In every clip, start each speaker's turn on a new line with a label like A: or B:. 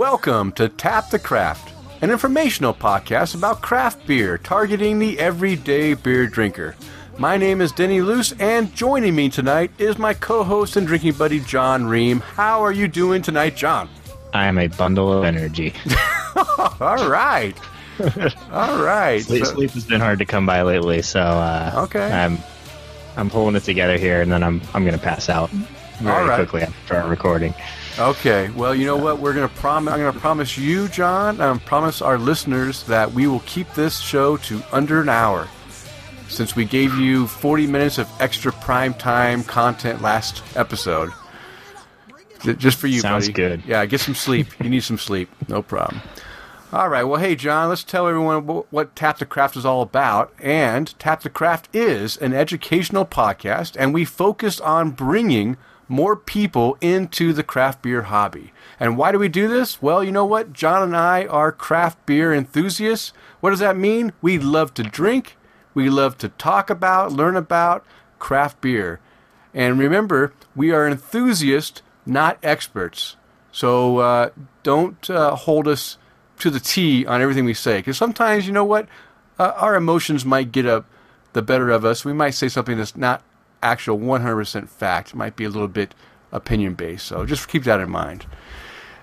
A: Welcome to Tap the Craft, an informational podcast about craft beer targeting the everyday beer drinker. My name is Denny Luce, and joining me tonight is my co host and drinking buddy, John Ream. How are you doing tonight, John?
B: I am a bundle of energy.
A: All right. All right.
B: Sleep,
A: So-
B: sleep has been hard to come by lately, so uh,
A: Okay.
B: I'm I'm pulling it together here, and then I'm I'm gonna pass out very
A: right.
B: quickly after our recording.
A: Okay. Well, you know what? We're gonna promise. I'm gonna promise you, John. Um, promise our listeners that we will keep this show to under an hour, since we gave you 40 minutes of extra prime time content last episode. J- Just for you,
B: Sounds
A: buddy.
B: good.
A: Yeah, get some sleep. you need some sleep. No problem. All right. Well, hey, John, let's tell everyone wh- what Tap the Craft is all about. And Tap the Craft is an educational podcast, and we focus on bringing more people into the craft beer hobby. And why do we do this? Well, you know what? John and I are craft beer enthusiasts. What does that mean? We love to drink, we love to talk about, learn about craft beer. And remember, we are enthusiasts, not experts. So uh, don't uh, hold us to the T on everything we say. Because sometimes, you know what? Uh, our emotions might get up the better of us. We might say something that's not actual 100% fact. It might be a little bit opinion based. So just keep that in mind.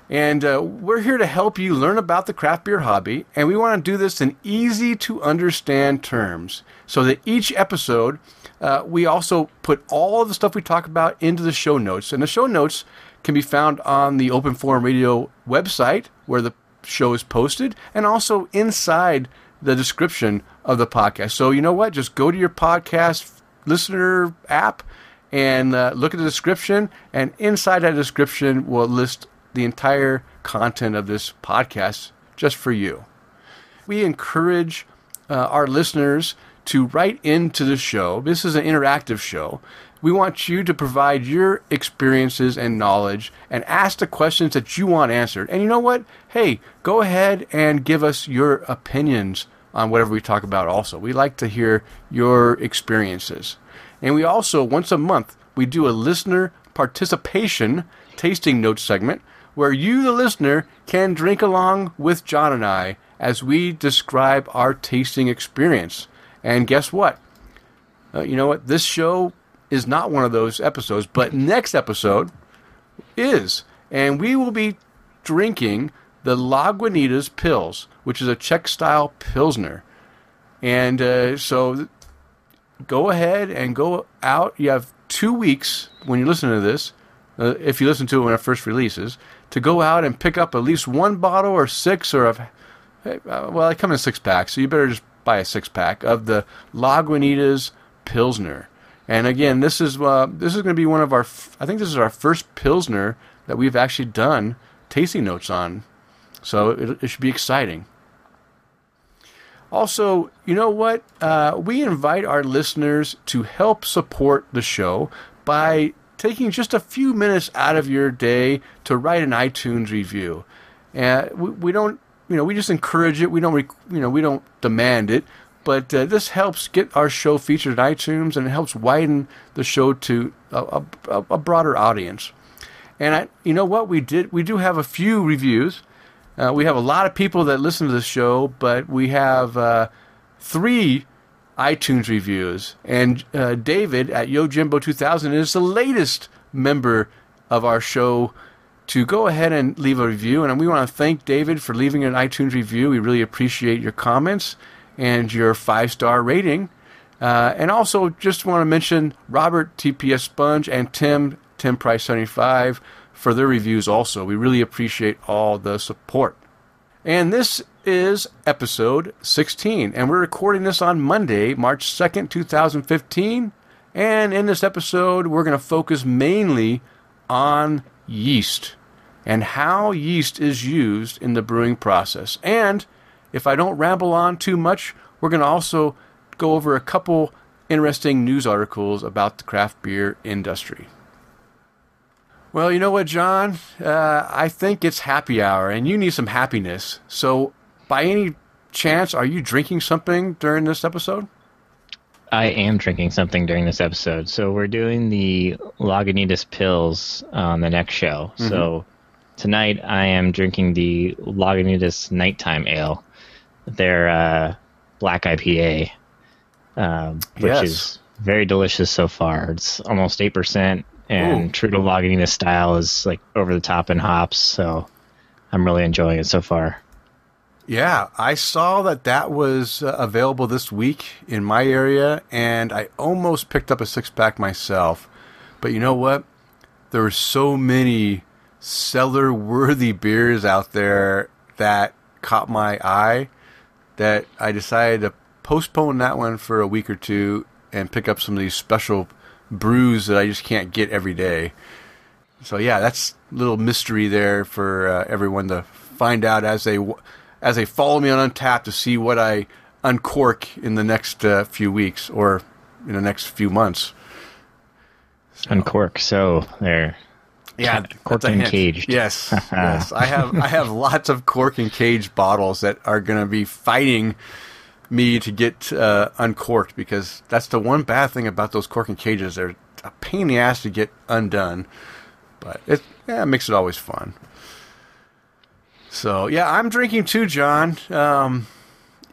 A: And uh, we're here to help you learn about the craft beer hobby, and we want to do this in easy to understand terms so that each episode uh, we also put all of the stuff we talk about into the show notes. And the show notes can be found on the Open Forum Radio website where the show is posted, and also inside the description of the podcast. So, you know what? Just go to your podcast listener app and uh, look at the description, and inside that description will list the entire content of this podcast just for you. We encourage uh, our listeners to write into the show. This is an interactive show. We want you to provide your experiences and knowledge and ask the questions that you want answered. And you know what? Hey, go ahead and give us your opinions on whatever we talk about also. We like to hear your experiences. And we also, once a month, we do a listener participation tasting notes segment where you, the listener, can drink along with John and I as we describe our tasting experience. And guess what? Uh, you know what? This show is not one of those episodes, but next episode is. And we will be drinking the Lagunitas Pils, which is a Czech style Pilsner. And uh, so go ahead and go out. You have two weeks when you listen to this, uh, if you listen to it when it first releases, to go out and pick up at least one bottle or six or hey, uh, well, they come in six packs, so you better just buy a six pack of the Lagunitas Pilsner. And again, this is uh, this is going to be one of our. I think this is our first Pilsner that we've actually done tasting notes on, so it, it should be exciting. Also, you know what? Uh, we invite our listeners to help support the show by taking just a few minutes out of your day to write an iTunes review. And we, we don't, you know, we just encourage it. We don't, rec- you know, we don't demand it. But uh, this helps get our show featured in iTunes, and it helps widen the show to a, a, a broader audience. And I, you know what? We did. We do have a few reviews. Uh, we have a lot of people that listen to the show, but we have uh, three iTunes reviews. And uh, David at YoJimbo2000 is the latest member of our show to go ahead and leave a review. And we want to thank David for leaving an iTunes review. We really appreciate your comments and your five star rating. Uh, and also, just want to mention Robert TPS Sponge and Tim Tim Price 75 for their reviews. Also, we really appreciate all the support. And this is episode 16, and we're recording this on Monday, March 2nd, 2015. And in this episode, we're going to focus mainly on yeast and how yeast is used in the brewing process. And if I don't ramble on too much, we're going to also go over a couple interesting news articles about the craft beer industry. Well, you know what, John? Uh, I think it's happy hour, and you need some happiness. So, by any chance, are you drinking something during this episode?
B: I am drinking something during this episode. So we're doing the Lagunitas Pils on the next show. So tonight I am drinking the Lagunitas Nighttime Ale. Their uh, black IPA, um, which
A: Yes.
B: is very delicious so far. It's almost eight percent, and
A: Ooh.
B: true to Lagunitas style is like over the top in hops. So I'm really enjoying it so far.
A: Yeah, I saw that that was uh, available this week in my area, and I almost picked up a six pack myself. But you know what? There were so many cellar worthy beers out there that caught my eye that I decided to postpone that one for a week or two and pick up some of these special brews that I just can't get every day. So yeah, that's a little mystery there for uh, everyone to find out as they as they follow me on Untappd to see what I uncork in the next uh, few weeks or in the next few months.
B: Uncork. So there.
A: Yeah,
B: corked
A: that's
B: and caged.
A: Yes, yes. I have I have lots of cork and cage bottles that are going to be fighting me to get uh, uncorked because that's the one bad thing about those corking cages. They're a pain in the ass to get undone, but it yeah, it makes it always fun. So yeah, I'm drinking too, John. Um,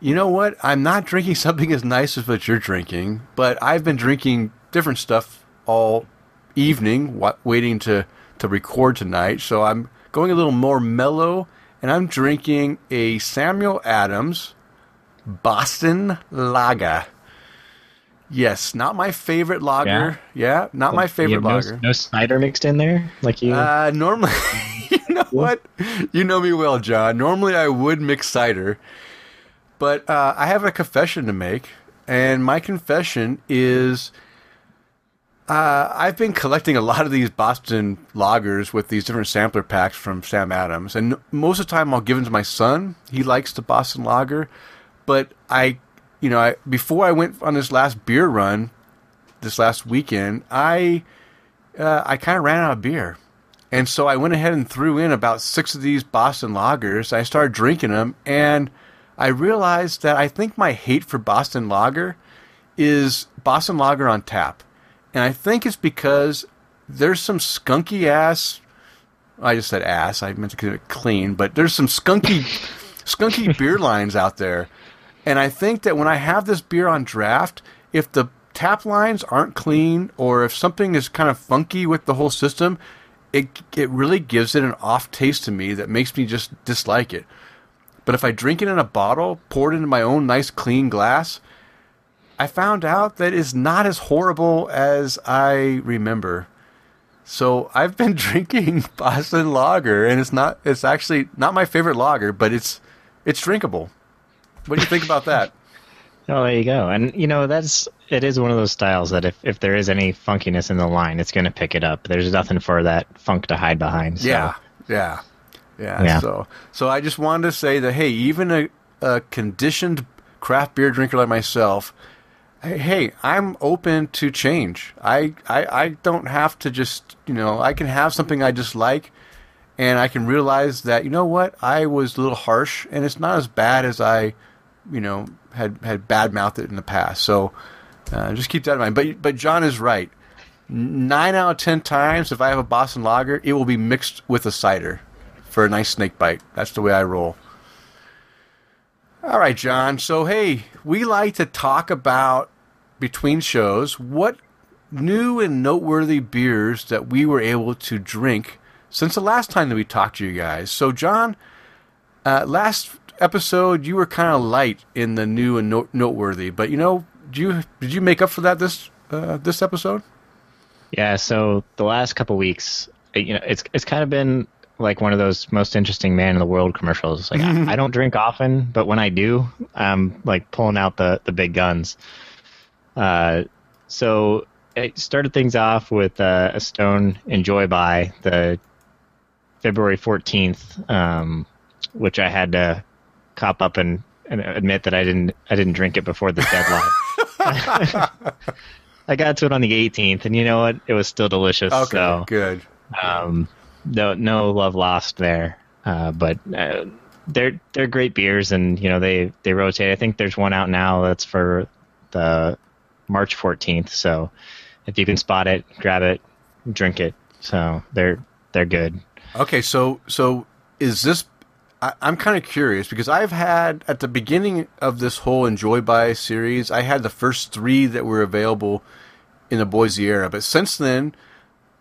A: you know what? I'm not drinking something as nice as what you're drinking, but I've been drinking different stuff all evening, wa- waiting to to record tonight. So I'm going a little more mellow, and I'm drinking a Samuel Adams Boston Lager. Yes, not my favorite lager. Yeah, not my
B: You
A: favorite
B: no,
A: lager.
B: no cider mixed in there, like you.
A: Uh, normally, you know what? You know me well, John. Normally, I would mix cider, but uh, I have a confession to make, and my confession is uh, I've been collecting a lot of these Boston lagers with these different sampler packs from Sam Adams, and most of the time I'll give them to my son. He likes the Boston Lager, but I, you know, I before I went on this last beer run, this last weekend, I uh, I kind of ran out of beer. And so I went ahead and threw in about six of these Boston lagers. I started drinking them, and I realized that I think my hate for Boston lager is Boston lager on tap. And I think it's because there's some skunky ass. I just said ass. I meant to get it clean, but there's some skunky, skunky beer lines out there. And I think that when I have this beer on draft, if the tap lines aren't clean or if something is kind of funky with the whole system, it it really gives it an off taste to me that makes me just dislike it. But if I drink it in a bottle, pour it into my own nice clean glass, I found out that it's not as horrible as I remember. So I've been drinking Boston Lager, and it's not. It's actually not my favorite lager, but it's it's drinkable. What do you think about that?
B: Oh, there you go. And you know, that's it is one of those styles that if, if there is any funkiness in the line, it's going to pick it up. There's nothing for that funk to hide behind. So.
A: Yeah, yeah, yeah,
B: Yeah.
A: So, so I just wanted to say that hey, even a, a conditioned craft beer drinker like myself, hey, hey, I'm open to change. I, I, I don't have to just you know I can have something I just like, and I can realize that you know what I was a little harsh, and it's not as bad as I, you know, had had bad mouthed it in the past. So. Uh, just keep that in mind. But but John is right nine out of ten times, if I have a Boston Lager, it will be mixed with a cider for a nice snake bite. That's the way I roll. All right, John. So hey, we like to talk about between shows what new and noteworthy beers that we were able to drink since the last time that we talked to you guys. So John, uh, last episode you were kind of light in the new and note- noteworthy, but you know, did you did you make up for that this uh, this episode?
B: Yeah, so the last couple weeks, you know, it's it's kind of been like one of those most interesting man in the world commercials. Like I, I don't drink often, but when I do, I'm like pulling out the the big guns. Uh, so I started things off with uh, a Stone Enjoy by the February 14th, um, which I had to cop up and, and admit that I didn't I didn't drink it before the deadline. I got to it on the 18th, and you know what? It was still delicious.
A: Okay,
B: so
A: good.
B: um, no no love lost there. Uh, but uh, they're they're great beers, and you know they they rotate. I think there's one out now that's for the March 14th. So if you can spot it, grab it, drink it. So they're they're good.
A: Okay, so so is this? I, I'm kind of curious because I've had at the beginning of this whole Enjoy By series, I had the first three that were available in the Boise era, but since then.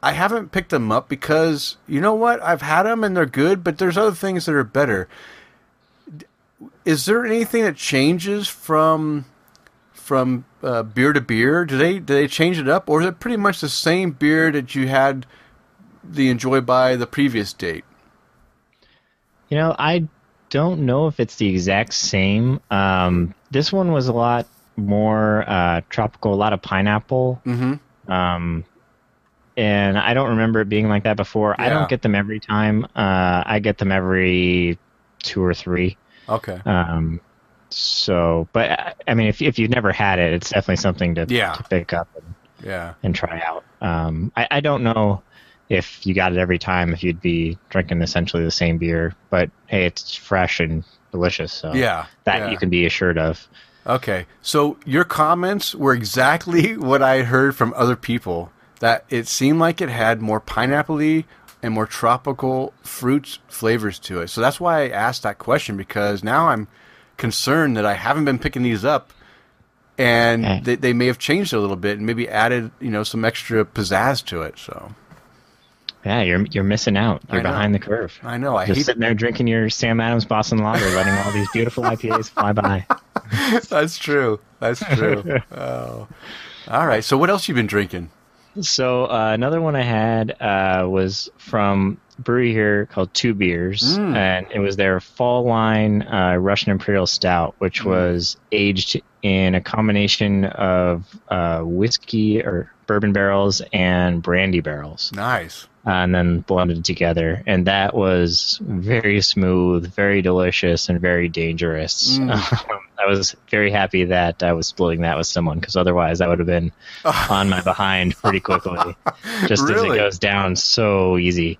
A: I haven't picked them up because you know what? I've had them and they're good, but there's other things that are better. Is there anything that changes from from uh, beer to beer? Do they do they change it up, or is it pretty much the same beer that you had the enjoy by the previous date?
B: You know, I don't know if it's the exact same. Um, this one was a lot more uh, tropical, a lot of pineapple.
A: Mm-hmm.
B: Um, and I don't remember it being like that before. I don't get them every time. Uh, I get them every two or three.
A: Okay.
B: Um, so, but I mean, if if you've never had it, it's definitely something to,
A: Yeah.
B: to pick up and,
A: Yeah.
B: and try out. Um, I, I don't know if you got it every time if you'd be drinking essentially the same beer, but hey, it's fresh and delicious. So
A: Yeah.
B: that
A: yeah.
B: you can be assured of.
A: Okay. So your comments were exactly what I heard from other people. That it seemed like it had more pineapple and more tropical fruits flavors to it. So that's why I asked that question because now I'm concerned that I haven't been picking these up and
B: Okay.
A: they, they may have changed a little bit and maybe added, you know, some extra pizzazz to it. So
B: Yeah, you're you're missing out. You're behind the curve.
A: I know I
B: Just sitting there drinking your Sam Adams Boston Lager, letting all these beautiful IPAs fly by.
A: That's true. That's true. oh. All right. So what else you been drinking?
B: So uh, another one I had uh, was from a brewery here called Two Beers,
A: Mm.
B: and it was their fall line uh, Russian Imperial Stout, which
A: Mm.
B: was aged in a combination of uh, whiskey or bourbon barrels and brandy barrels,
A: Nice.
B: Uh, and then blended together. And that was very smooth, very delicious, and very dangerous.
A: Mm.
B: I was very happy that I was splitting that with someone because otherwise I would have been on my behind pretty quickly, just as it goes down so easy.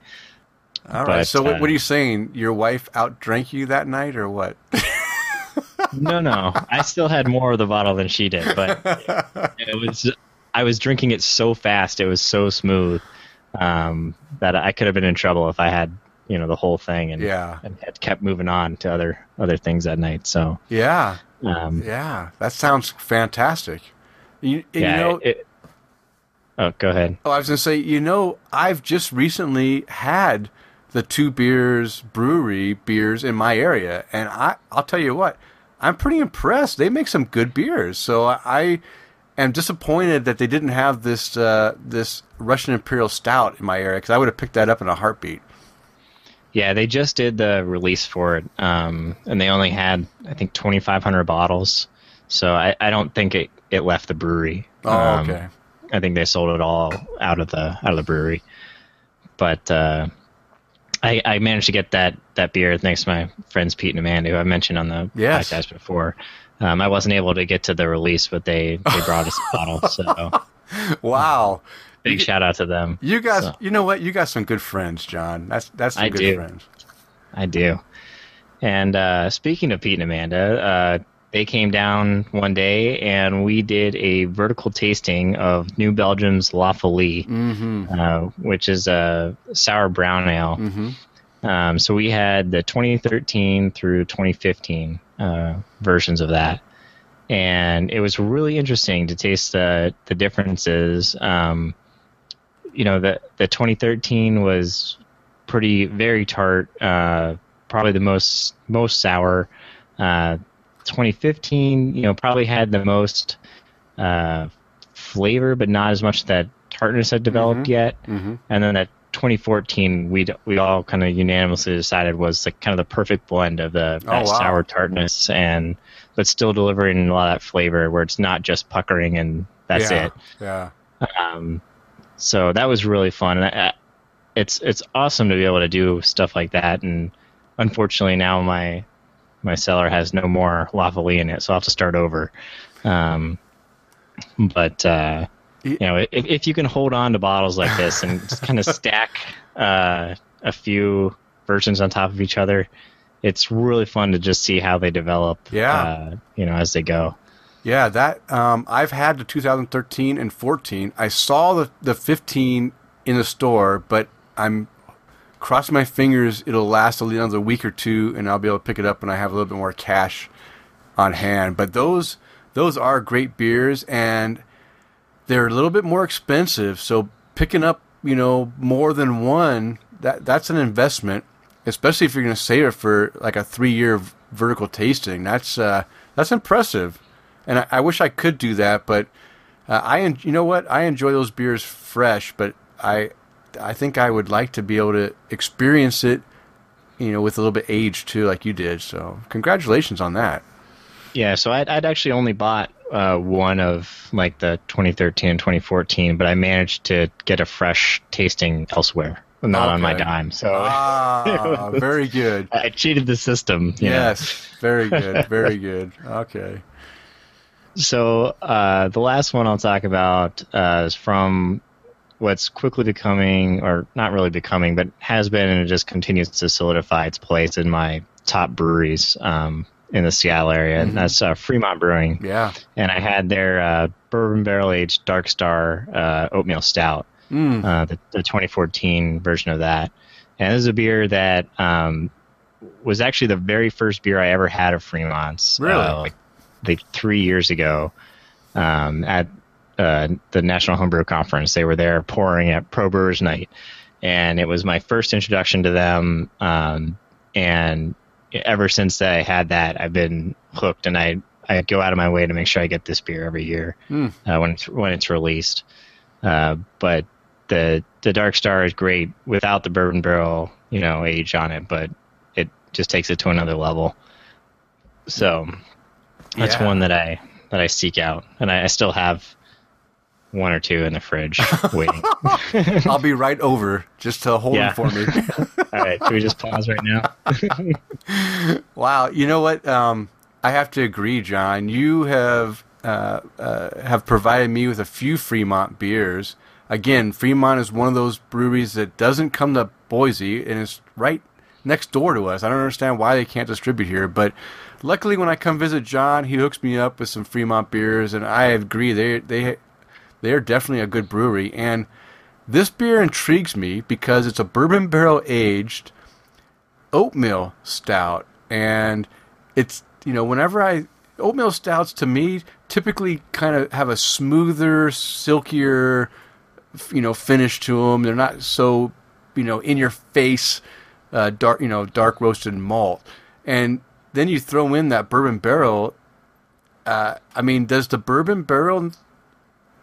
A: All right.
B: But,
A: So what,
B: uh,
A: what are you saying? Your wife outdrank you that night, or what?
B: No, no, I still had more of the bottle than she did, but it was I was drinking it so fast, it was so smooth um, that I could have been in trouble if I had you know the whole thing and,
A: Yeah.
B: and had kept moving on to other other things that night. So
A: Yeah.
B: um,
A: Yeah. That sounds fantastic. You,
B: yeah,
A: you know,
B: it, oh, go ahead.
A: oh, I was going to say, you know, I've just recently had the two beers brewery beers in my area, and I, I'll tell you what, I'm pretty impressed. They make some good beers, so I am disappointed that they didn't have this uh, this Russian Imperial Stout in my area because I would have picked that up in a heartbeat.
B: Yeah, they just did the release for it, um, and they only had I think 2,500 bottles. So I, I don't think it, it left the brewery.
A: Oh,
B: Um,
A: okay.
B: I think they sold it all out of the out of the brewery. But uh, I, I managed to get that that beer thanks to my friends Pete and Amanda, who I mentioned on the
A: Yes.
B: podcast before. Um, I wasn't able to get to the release, but they, they brought us a bottle. So
A: Wow.
B: big shout out to them.
A: You guys,
B: So.
A: you know what? You got some good friends, John. That's that's some
B: I
A: good
B: do.
A: friends.
B: I do. And uh, speaking of Pete and Amanda, uh, they came down one day and we did a vertical tasting of New Belgium's La Folie,
A: Mm-hmm.
B: uh, which is a sour brown ale.
A: Mm-hmm.
B: Um, so we had the 2013 through 2015 uh, versions of that, and it was really interesting to taste the the differences. Um, you know, the the 2013 was pretty very tart, uh, probably the most most sour. Uh, 2015, you know, probably had the most uh, flavor, but not as much that tartness had developed yet
A: Mm-hmm.
B: and then that 2014 we we all kind of unanimously decided was like kind of the perfect blend of the
A: Oh, wow.
B: sour tartness and but still delivering a lot of that flavor where it's not just puckering and that's
A: yeah.
B: it
A: Yeah.
B: um, so that was really fun and I, it's it's awesome to be able to do stuff like that and unfortunately now my my cellar has no more La Folie in it so I'll have to start over um, but uh, you know if, if you can hold on to bottles like this and just kind of stack uh, a few versions on top of each other it's really fun to just see how they develop
A: Yeah.
B: uh, you know as they go
A: Yeah, that um, I've had the 2013 and 14. I saw the the 15 in the store, but I'm cross my fingers, it'll last another week or two, and I'll be able to pick it up when I have a little bit more cash on hand. But those those are great beers, and they're a little bit more expensive. So picking up, you know, more than one that that's an investment, especially if you're going to save it for like a three year vertical tasting. That's uh, that's impressive, and I, I, wish I could do that, but uh, I you know what I enjoy those beers fresh, but I I think I would like to be able to experience it, you know, with a little bit age too, like you did. So congratulations on that.
B: Yeah, so I'd, I'd actually only bought uh, one of like the 2013 and 2014, but I managed to get a fresh tasting elsewhere, not okay. on my dime. So
A: ah, very good.
B: I cheated the system.
A: Yes, know? very good, very good. Okay.
B: So uh, the last one I'll talk about uh, is from what's quickly becoming, or not really becoming, but has been, and it just continues to solidify its place in my top breweries um, in the Seattle area. Mm-hmm. And that's uh, Fremont Brewing.
A: Yeah.
B: And I had their uh, bourbon barrel aged Dark Star uh, oatmeal stout, mm. Uh, the, the, 2014 version of that. And this is a beer that um, was actually the very first beer I ever had of Fremont's.
A: Really? Uh, like,
B: like three years ago um, at uh, the National Homebrew Conference. They were there pouring at Pro Brewers Night, and it was my first introduction to them. Um, and ever since I had that, I've been hooked, and I I go out of my way to make sure I get this beer every year mm. uh, when it's when it's released. Uh, but the the Dark Star is great without the bourbon barrel, you know, age on it, but it just takes it to another level. So that's yeah. one that I that I seek out, and I, I still have one or two in the fridge waiting.
A: I'll be right over just to hold yeah. them for me.
B: All right, should we just pause right
A: now? wow, you know what? Um, I have to agree, John. You have uh, uh, have provided me with a few Fremont beers. Again, Fremont is one of those breweries that doesn't come to Boise and is right next door to us. I don't understand why they can't distribute here, but luckily when I come visit John, he hooks me up with some Fremont beers, and I agree they they they are definitely a good brewery. And this beer intrigues me because it's a bourbon barrel aged oatmeal stout. And it's, you know, whenever I, oatmeal stouts to me typically kind of have a smoother, silkier, you know, finish to them. They're not so, you know, in your face, uh, dark, you know, dark roasted malt. And then you throw in that bourbon barrel. Uh, I mean, does the bourbon barrel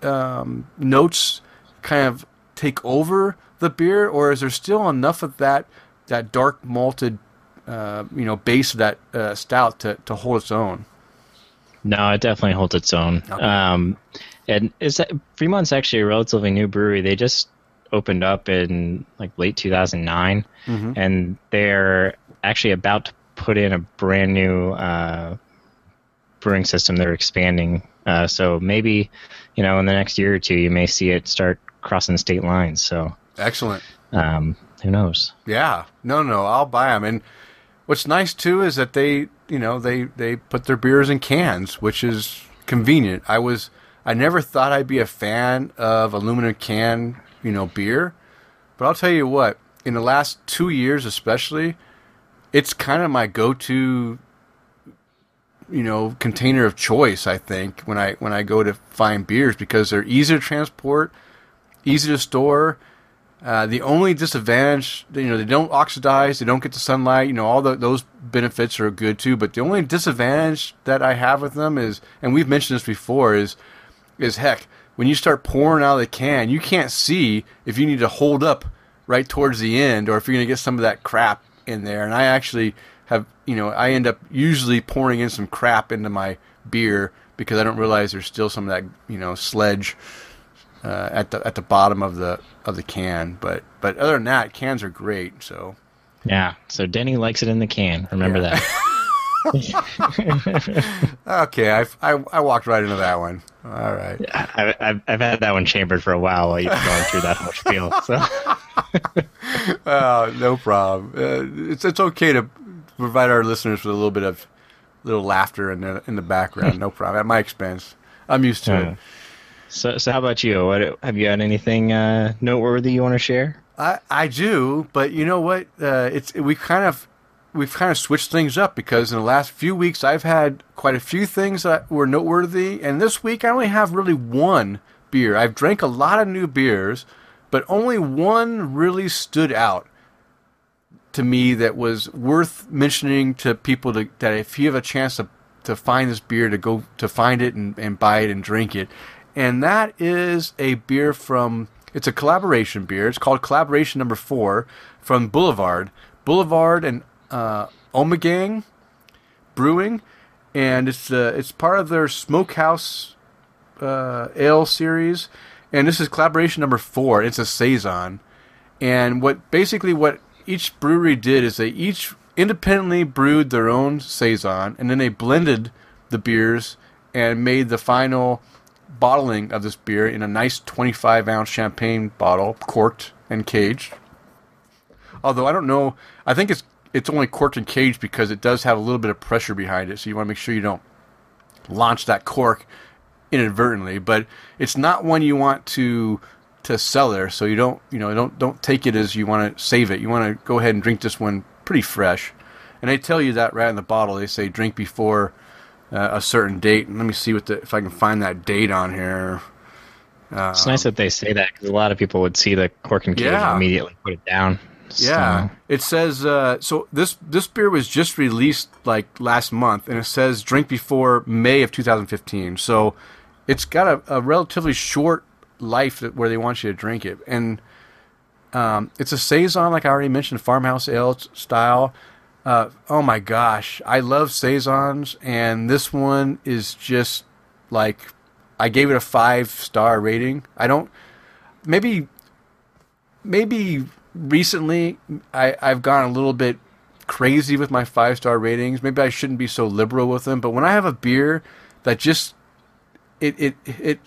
A: um, notes kind of take over the beer, or is there still enough of that that dark malted, uh, you know, base of that uh, stout to, to hold its own?
B: No, it definitely holds its own. Okay. Um, and is Fremont's actually a relatively new brewery. They just opened up in like late 2009, mm-hmm. and they're actually about to put in a brand new uh, brewing system. They're expanding, uh, so maybe you know, in the next year or two, you may see it start crossing state lines. So
A: excellent.
B: Um, who knows?
A: Yeah, no, no, I'll buy them. And what's nice too is that they, you know, they they put their beers in cans, which is convenient. I was, I never thought I'd be a fan of aluminum can, you know, beer, but I'll tell you what, in the last two years especially, it's kind of my go-to you know container of choice. I think when I when I go to find beers because they're easy to transport, easy to store. Uh, the only disadvantage, you know, they don't oxidize, they don't get the sunlight. You know, all the, those benefits are good too. But the only disadvantage that I have with them is, and we've mentioned this before, is is heck when you start pouring out of the can, you can't see if you need to hold up right towards the end or if you're going to get some of that crap in there. And I actually you know I end up usually pouring in some crap into my beer because I don't realize there's still some of that you know sledge uh, at the at the bottom of the of the can. But but other than that, cans are great. So
B: yeah, so Denny likes it in the can. Remember yeah. that.
A: okay, I, I, I walked right into that one. All right.
B: I, I've I've had that one chambered for a while while you've been going through that whole spiel. So.
A: oh, no problem. Uh, it's it's okay to provide our listeners with a little bit of little laughter in the in the background. no problem at my expense. I'm used to yeah. it.
B: So, so how about you? What have you had anything uh, noteworthy you want to share?
A: I, I do, but you know what? Uh, it's we kind of we've kind of switched things up because in the last few weeks I've had quite a few things that were noteworthy, and this week I only have really one beer. I've drank a lot of new beers, but only one really stood out to me that was worth mentioning to people to, that if you have a chance to to find this beer to go to find it and, and buy it and drink it. And that is a beer from it's a collaboration beer. It's called Collaboration Number Four from Boulevard. Boulevard and uh, Ommegang Brewing, and it's uh, it's part of their Smokehouse uh, Ale series. And this is collaboration number four. It's a saison, and what basically what each brewery did is they each independently brewed their own saison, and then they blended the beers and made the final bottling of this beer in a nice 25 ounce champagne bottle, corked and caged. Although I don't know, I think it's it's only corked and caged because it does have a little bit of pressure behind it, so you want to make sure you don't launch that cork inadvertently. But it's not one you want to to sell there, so you don't you know don't don't take it as you want to save it. You want to go ahead and drink this one pretty fresh, and they tell you that right in the bottle. They say drink before uh, a certain date. And let me see what the if I can find that date on here.
B: Uh, it's nice that they say that because a lot of people would see the cork and cage yeah. and immediately put it down.
A: Yeah, so. it says uh, so. This this beer was just released like last month, and it says drink before May of 2015. So it's got a, a relatively short life where they want you to drink it, and um, it's a saison, like I already mentioned, farmhouse ale style. Uh, oh my gosh, I love saisons, and this one is just like I gave it a five star rating. I don't maybe maybe recently I, I've gone a little bit crazy with my five star ratings. Maybe I shouldn't be so liberal with them, but when I have a beer that just it it it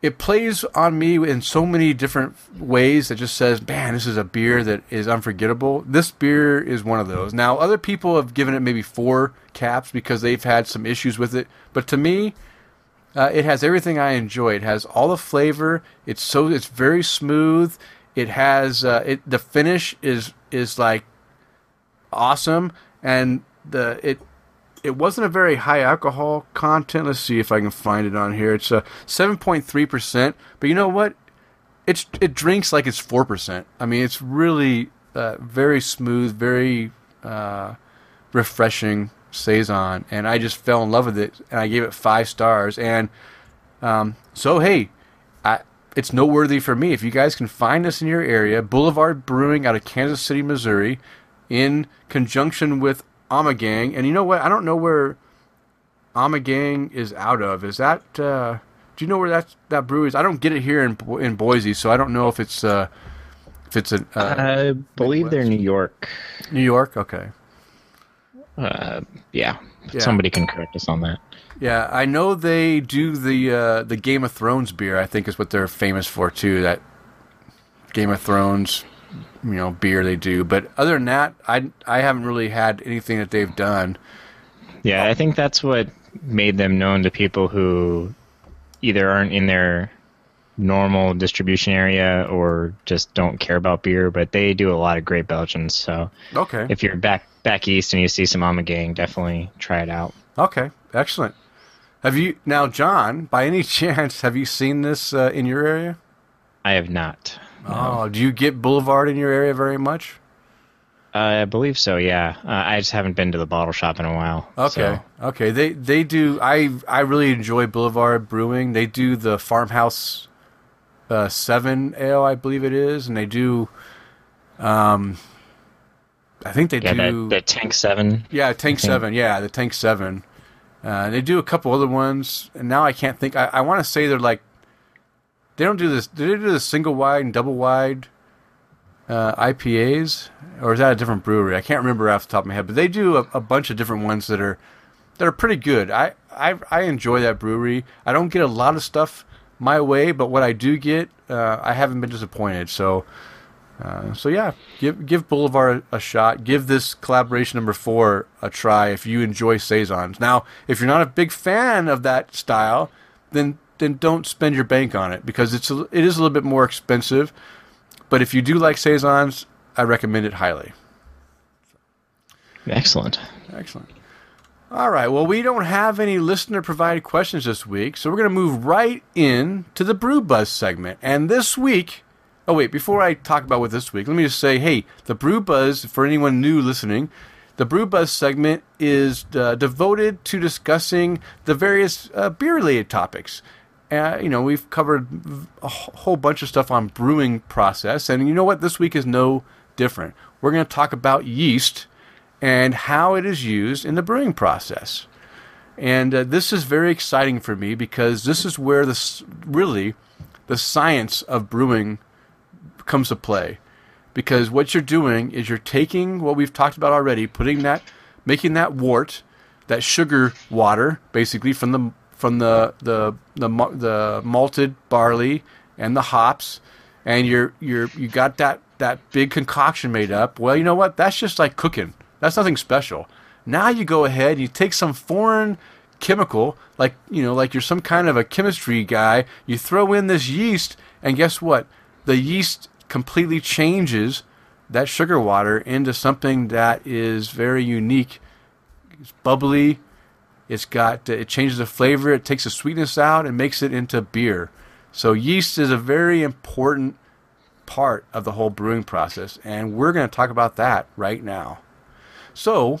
A: it plays on me in so many different ways that just says, man, this is a beer that is unforgettable. This beer is one of those. Now, other people have given it maybe four caps because they've had some issues with it, but to me, uh, it has everything I enjoy. It has all the flavor. It's so it's very smooth. It has uh, it the finish is is like awesome, and the it it wasn't a very high alcohol content. Let's see if I can find it on here. It's a seven point three percent. But you know what? It's it drinks like it's four percent. I mean, it's really uh, very smooth, very uh, refreshing saison, and I just fell in love with it, and I gave it five stars. And um, so, hey, I, it's noteworthy for me. If you guys can find this in your area, Boulevard Brewing out of Kansas City, Missouri, in conjunction with Ommegang. And you know what? I don't know where Ommegang is out of. Is that? Uh, do you know where that that brew is? I don't get it here in in Boise, so I don't know if it's uh, if it's a. Uh,
B: I believe Midwest. they're New York.
A: New York. Okay.
B: Uh, yeah. yeah. Somebody can correct us on that.
A: Yeah, I know they do the uh, the Game of Thrones beer. I think is what they're famous for too. That Game of Thrones, you know, beer they do. But other than that, I I haven't really had anything that they've done.
B: Yeah, I think that's what made them known to people who either aren't in their normal distribution area or just don't care about beer. But they do a lot of great Belgians. So
A: okay,
B: if you're back back east and you see some Ommegang, definitely try it out.
A: Okay, excellent. Have you now, John? By any chance, have you seen this uh, in your area?
B: I have not.
A: Oh, do you get Boulevard in your area very much?
B: Uh, I believe so. Yeah, uh, I just haven't been to the bottle shop in a while.
A: Okay, so. okay. They they do. I I really enjoy Boulevard Brewing. They do the Farmhouse uh, Seven Ale, I believe it is, and they do. Um, I think they
B: yeah,
A: do
B: the Tank Seven.
A: Yeah, Tank Seven. Yeah, the Tank Seven. Uh, they do a couple other ones, and now I can't think. I, I want to say they're like they don't do this. Do they do the single wide and double wide uh, IPAs, or is that a different brewery? I can't remember off the top of my head, but they do a, a bunch of different ones that are that are pretty good. I, I I enjoy that brewery. I don't get a lot of stuff my way, but what I do get, uh, I haven't been disappointed. So uh, so yeah, give give Boulevard a, a, shot. Give this collaboration number four a try if you enjoy saisons. Now, if you're not a big fan of that style, then then don't spend your bank on it because it's a, it is a little bit more expensive. But if you do like saisons, I recommend it highly.
B: Excellent.
A: Excellent. All right. Well, we don't have any listener provided questions this week, so we're going to move right in to the Brew Buzz segment. And this week, oh wait, before I talk about what this week, let me just say, hey, the Brew Buzz for anyone new listening, the Brew Buzz segment is uh, devoted to discussing the various uh, beer-related topics. Uh, you know, we've covered a whole bunch of stuff on brewing process, and you know what? This week is no different. We're going to talk about yeast and how it is used in the brewing process. And uh, this is very exciting for me because this is where this really the science of brewing comes to play. Because what you're doing is you're taking what we've talked about already, putting that, making that wort, that sugar water, basically from the from the the the, the malted barley and the hops, and you're you're you got that that big concoction made up. Well, you know what? That's just like cooking. That's nothing special. Now you go ahead and you take some foreign chemical, like you know, like you're some kind of a chemistry guy. You throw in this yeast, and guess what? The yeast completely changes that sugar water into something that is very unique. It's bubbly. It's got it changes the flavor. It takes the sweetness out and makes it into beer. So yeast is a very important part of the whole brewing process, and we're going to talk about that right now. So,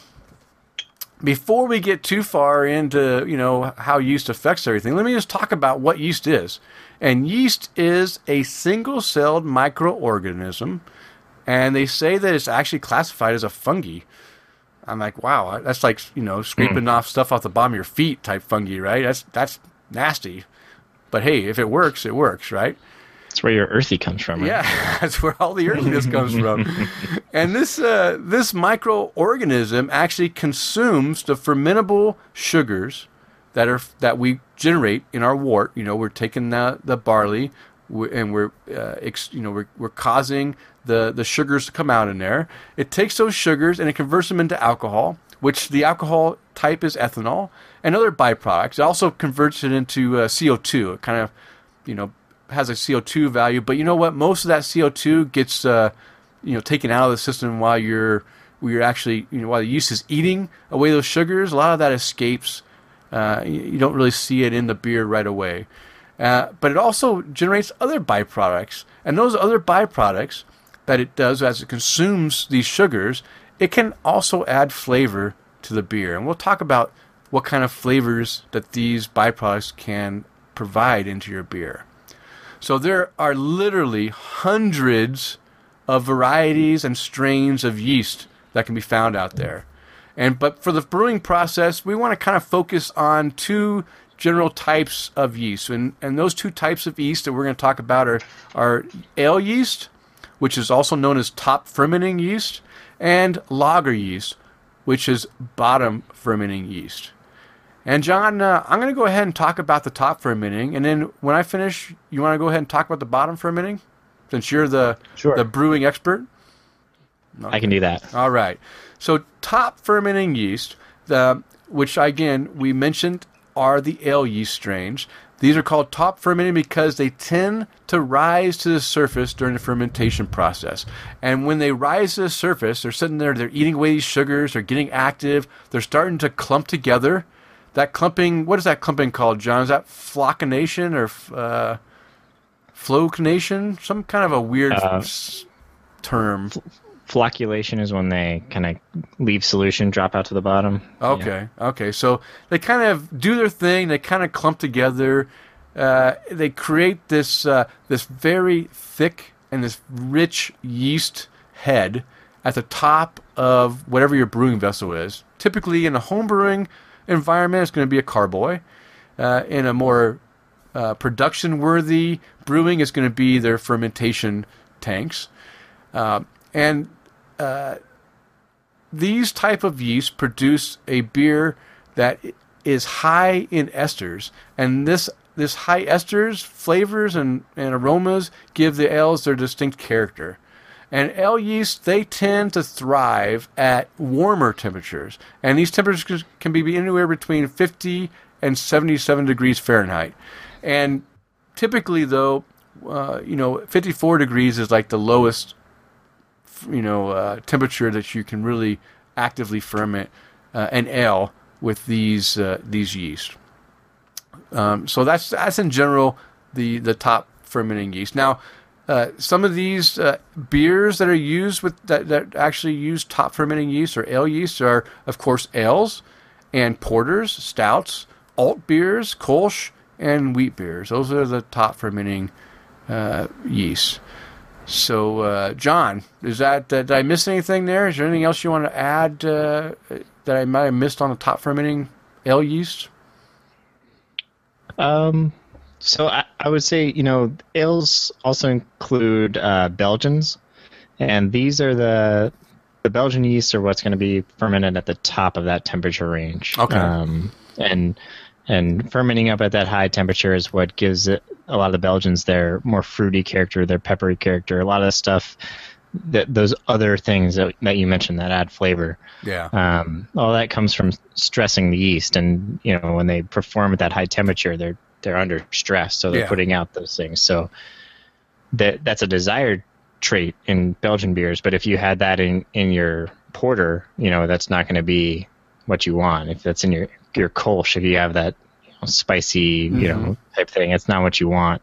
A: before we get too far into you know how yeast affects everything, let me just talk about what yeast is. And yeast is a single-celled microorganism, and they say that it's actually classified as a fungi. I'm like, wow, that's like you know scraping mm. off stuff off the bottom of your feet type fungi, right? That's that's nasty. But hey, if it works, it works, right?
B: That's where your earthy comes from. Right?
A: Yeah, that's where all the earthiness comes from. And this uh, this microorganism actually consumes the fermentable sugars that are that we generate in our wort. You know, we're taking the the barley and we're uh, ex, you know we're, we're causing the the sugars to come out in there. It takes those sugars and it converts them into alcohol, which the alcohol type is ethanol, and other byproducts. It also converts it into uh, CO2. It kind of you know has a CO2 value, but you know what? Most of that CO2 gets uh, you know taken out of the system while you're while you're actually you know while the yeast is eating away those sugars. A lot of that escapes. Uh, you don't really see it in the beer right away. Uh, but it also generates other byproducts, and those other byproducts that it does as it consumes these sugars, it can also add flavor to the beer. And we'll talk about what kind of flavors that these byproducts can provide into your beer. So there are literally hundreds of varieties and strains of yeast that can be found out there. And but for the brewing process, we want to kind of focus on two general types of yeast. And and those two types of yeast that we're going to talk about are are ale yeast, which is also known as top fermenting yeast, and lager yeast, which is bottom fermenting yeast. And John, uh, I'm going to go ahead and talk about the top fermenting, and then when I finish, you want to go ahead and talk about the bottom fermenting, since you're the
B: sure.
A: the brewing expert.
B: Okay. I can do that.
A: All right. So top fermenting yeast, the which again we mentioned are the ale yeast strains. These are called top fermenting because they tend to rise to the surface during the fermentation process. And when they rise to the surface, they're sitting there, they're eating away these sugars, they're getting active, they're starting to clump together that clumping, what is that clumping called, John? Is that floccination or uh, flocination? Some kind of a weird uh, term.
B: Flocculation is when they kind of leave solution, drop out to the bottom.
A: Okay, yeah. okay. So they kind of do their thing. They kind of clump together. Uh, they create this uh, this very thick and this rich yeast head at the top of whatever your brewing vessel is. Typically, in a home brewing, environment, it's going to be a carboy. Uh, in a more uh, production worthy brewing, it's going to be their fermentation tanks. Uh, and uh, these type of yeast produce a beer that is high in esters, and this this high esters, flavors, and, and aromas give the ales their distinct character. And ale yeast, they tend to thrive at warmer temperatures. And these temperatures can be anywhere between 50 and 77 degrees Fahrenheit. And typically, though, uh, you know, 54 degrees is like the lowest, you know, uh, temperature that you can really actively ferment uh, an ale with these uh, these yeast. Um, so that's that's in general the the top fermenting yeast. Now, uh, some of these uh, beers that are used with that, that actually use top fermenting yeast or ale yeast are, of course, ales and porters, stouts, alt beers, Kolsch, and wheat beers. Those are the top fermenting uh, yeast. So, uh, John, is that uh, did I miss anything there? Is there anything else you want to add uh, that I might have missed on the top fermenting ale yeast?
B: Um, so I, I would say you know ales also include uh, Belgians, and these are the the Belgian yeasts are what's going to be fermented at the top of that temperature range.
A: Okay.
B: Um, and and fermenting up at that high temperature is what gives it a lot of the Belgians their more fruity character, their peppery character, a lot of the stuff that those other things that, that you mentioned that add flavor.
A: Yeah.
B: Um, all that comes from stressing the yeast, and you know when they perform at that high temperature, they're they're under stress, so they're
A: Yeah.
B: putting out those things. So that that's a desired trait in Belgian beers, but if you had that in in your porter, you know that's not going to be what you want. If that's in your your Kolsch, if you have that spicy, you know, type thing, it's not what you want.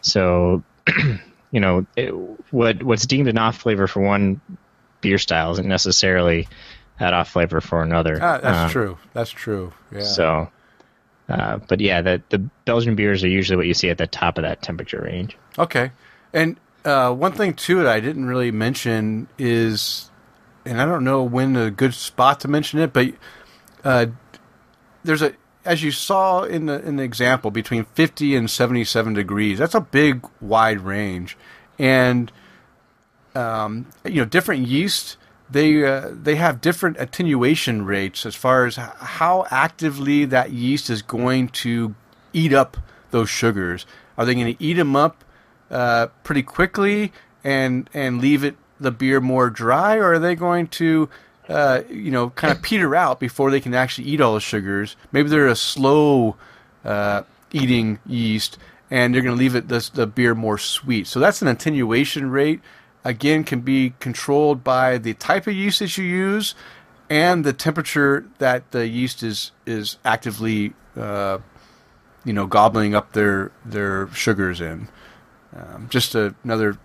B: So, you know, it, what what's deemed an off flavor for one beer style isn't necessarily that off flavor for another.
A: Ah, that's
B: Um,
A: true. That's true. Yeah.
B: So, uh, but yeah, the the Belgian beers are usually what you see at the top of that temperature range.
A: Okay. And uh, one thing too that I didn't really mention is, and I don't know when a good spot to mention it, but uh, there's a as you saw in the in the example between 50 and 77 degrees. That's a big wide range, and um, you know different yeast they uh, they have different attenuation rates as far as how actively that yeast is going to eat up those sugars. Are they going to eat them up uh, pretty quickly and and leave it the beer more dry, or are they going to uh, you know kind of peter out before they can actually eat all the sugars? Maybe they're a slow uh, eating yeast, and they're going to leave it the, the beer more sweet. So that's an attenuation rate. Again, can be controlled by the type of yeast that you use and the temperature that the yeast is is actively uh, you know gobbling up their their sugars in. Um, just a, another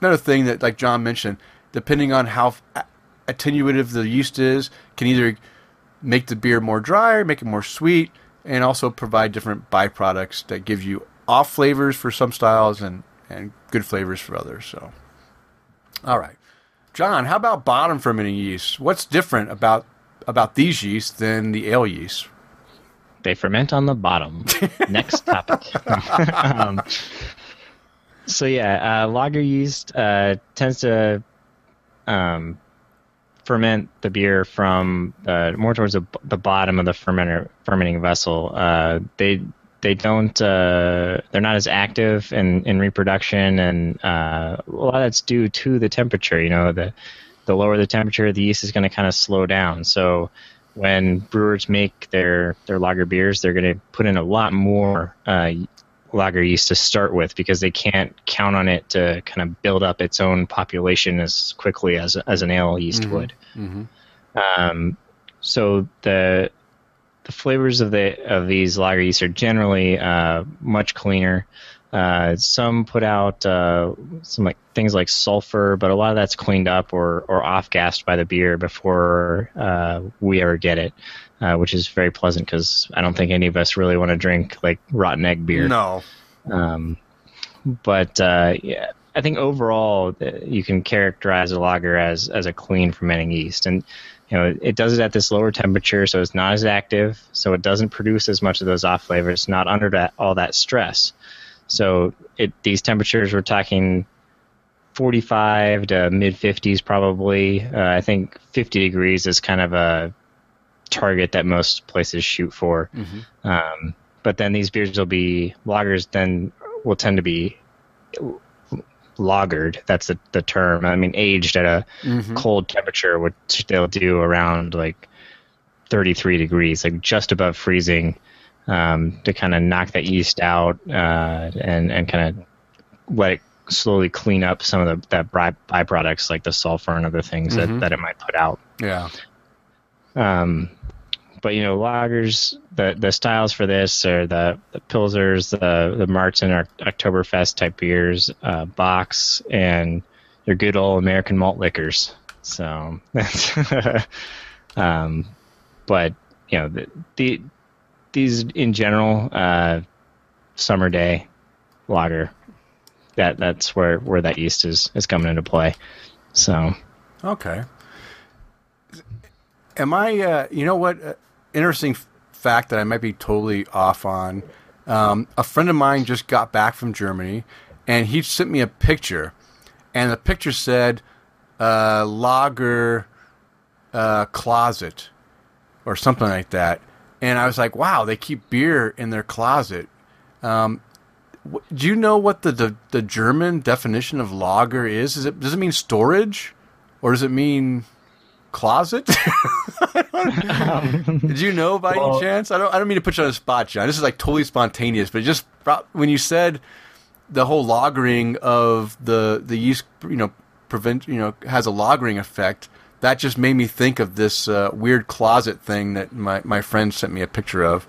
A: another thing that, like John mentioned, depending on how attenuative the yeast is, can either make the beer more dry, make it more sweet, and also provide different byproducts that give you off flavors for some styles and and good flavors for others. So, all right, John, how about bottom fermenting yeast? What's different about about these yeasts than the ale yeast?
B: They ferment on the bottom. Next topic. um, so yeah, uh, lager yeast uh, tends to um, ferment the beer from uh, more towards the, the bottom of the fermenter, fermenting vessel. Uh, they they don't uh, they're not as active in, in reproduction, and uh, a lot of that's due to the temperature. You know, the the lower the temperature, the yeast is going to kind of slow down. So when brewers make their their lager beers, they're going to put in a lot more uh, lager yeast to start with because they can't count on it to kind of build up its own population as quickly as as an ale yeast would. Um, so the the flavors of the of these lager yeasts are generally uh, much cleaner. Uh, some put out uh, some like things like sulfur, but a lot of that's cleaned up or or off gassed by the beer before uh, we ever get it, uh, which is very pleasant because I don't think any of us really want to drink like rotten egg beer.
A: No.
B: Um, but uh, yeah, I think overall uh, you can characterize a lager as as a clean fermenting yeast, and you know it does it at this lower temperature, so it's not as active, so it doesn't produce as much of those off flavors, not under that all that stress. So it these temperatures we're talking 45 to mid 50s probably. Uh, I think 50 degrees is kind of a target that most places shoot for. Um, but then these beers will be lagers. Then will tend to be lagered. That's the, the term. I mean, aged at a cold temperature, which they'll do around like 33 degrees, like just above freezing. um, to kind of knock that yeast out uh, and and kind of let it slowly clean up some of the that by, byproducts like the sulfur and other things
A: Mhm.
B: that, that it might put out.
A: Yeah.
B: Um, but you know, lagers, the the styles for this are the, the Pilsners, the the Märzen or Oktoberfest type beers, uh, Bocks, and your good old American malt liquors. So that's, um, but you know, the, the these in general, uh, summer day lager. That that's where where that yeast is is coming into play. So
A: Okay. Am I? Uh, you know what? Uh, interesting fact that I might be totally off on. Um, a friend of mine just got back from Germany, and he sent me a picture, and the picture said uh, "lager uh, closet" or something like that. And I was like, "Wow, they keep beer in their closet." Um, do you know what the, the the German definition of lager is? Is it does it mean storage, or does it mean closet? Did you know by
B: well-
A: any chance? I don't. I don't mean to put you on the spot, John. This is like totally spontaneous, but it just brought- when you said the whole lagering of the the yeast, you know, prevent you know has a lagering effect. That just made me think of this uh, weird closet thing that my, my friend sent me a picture of.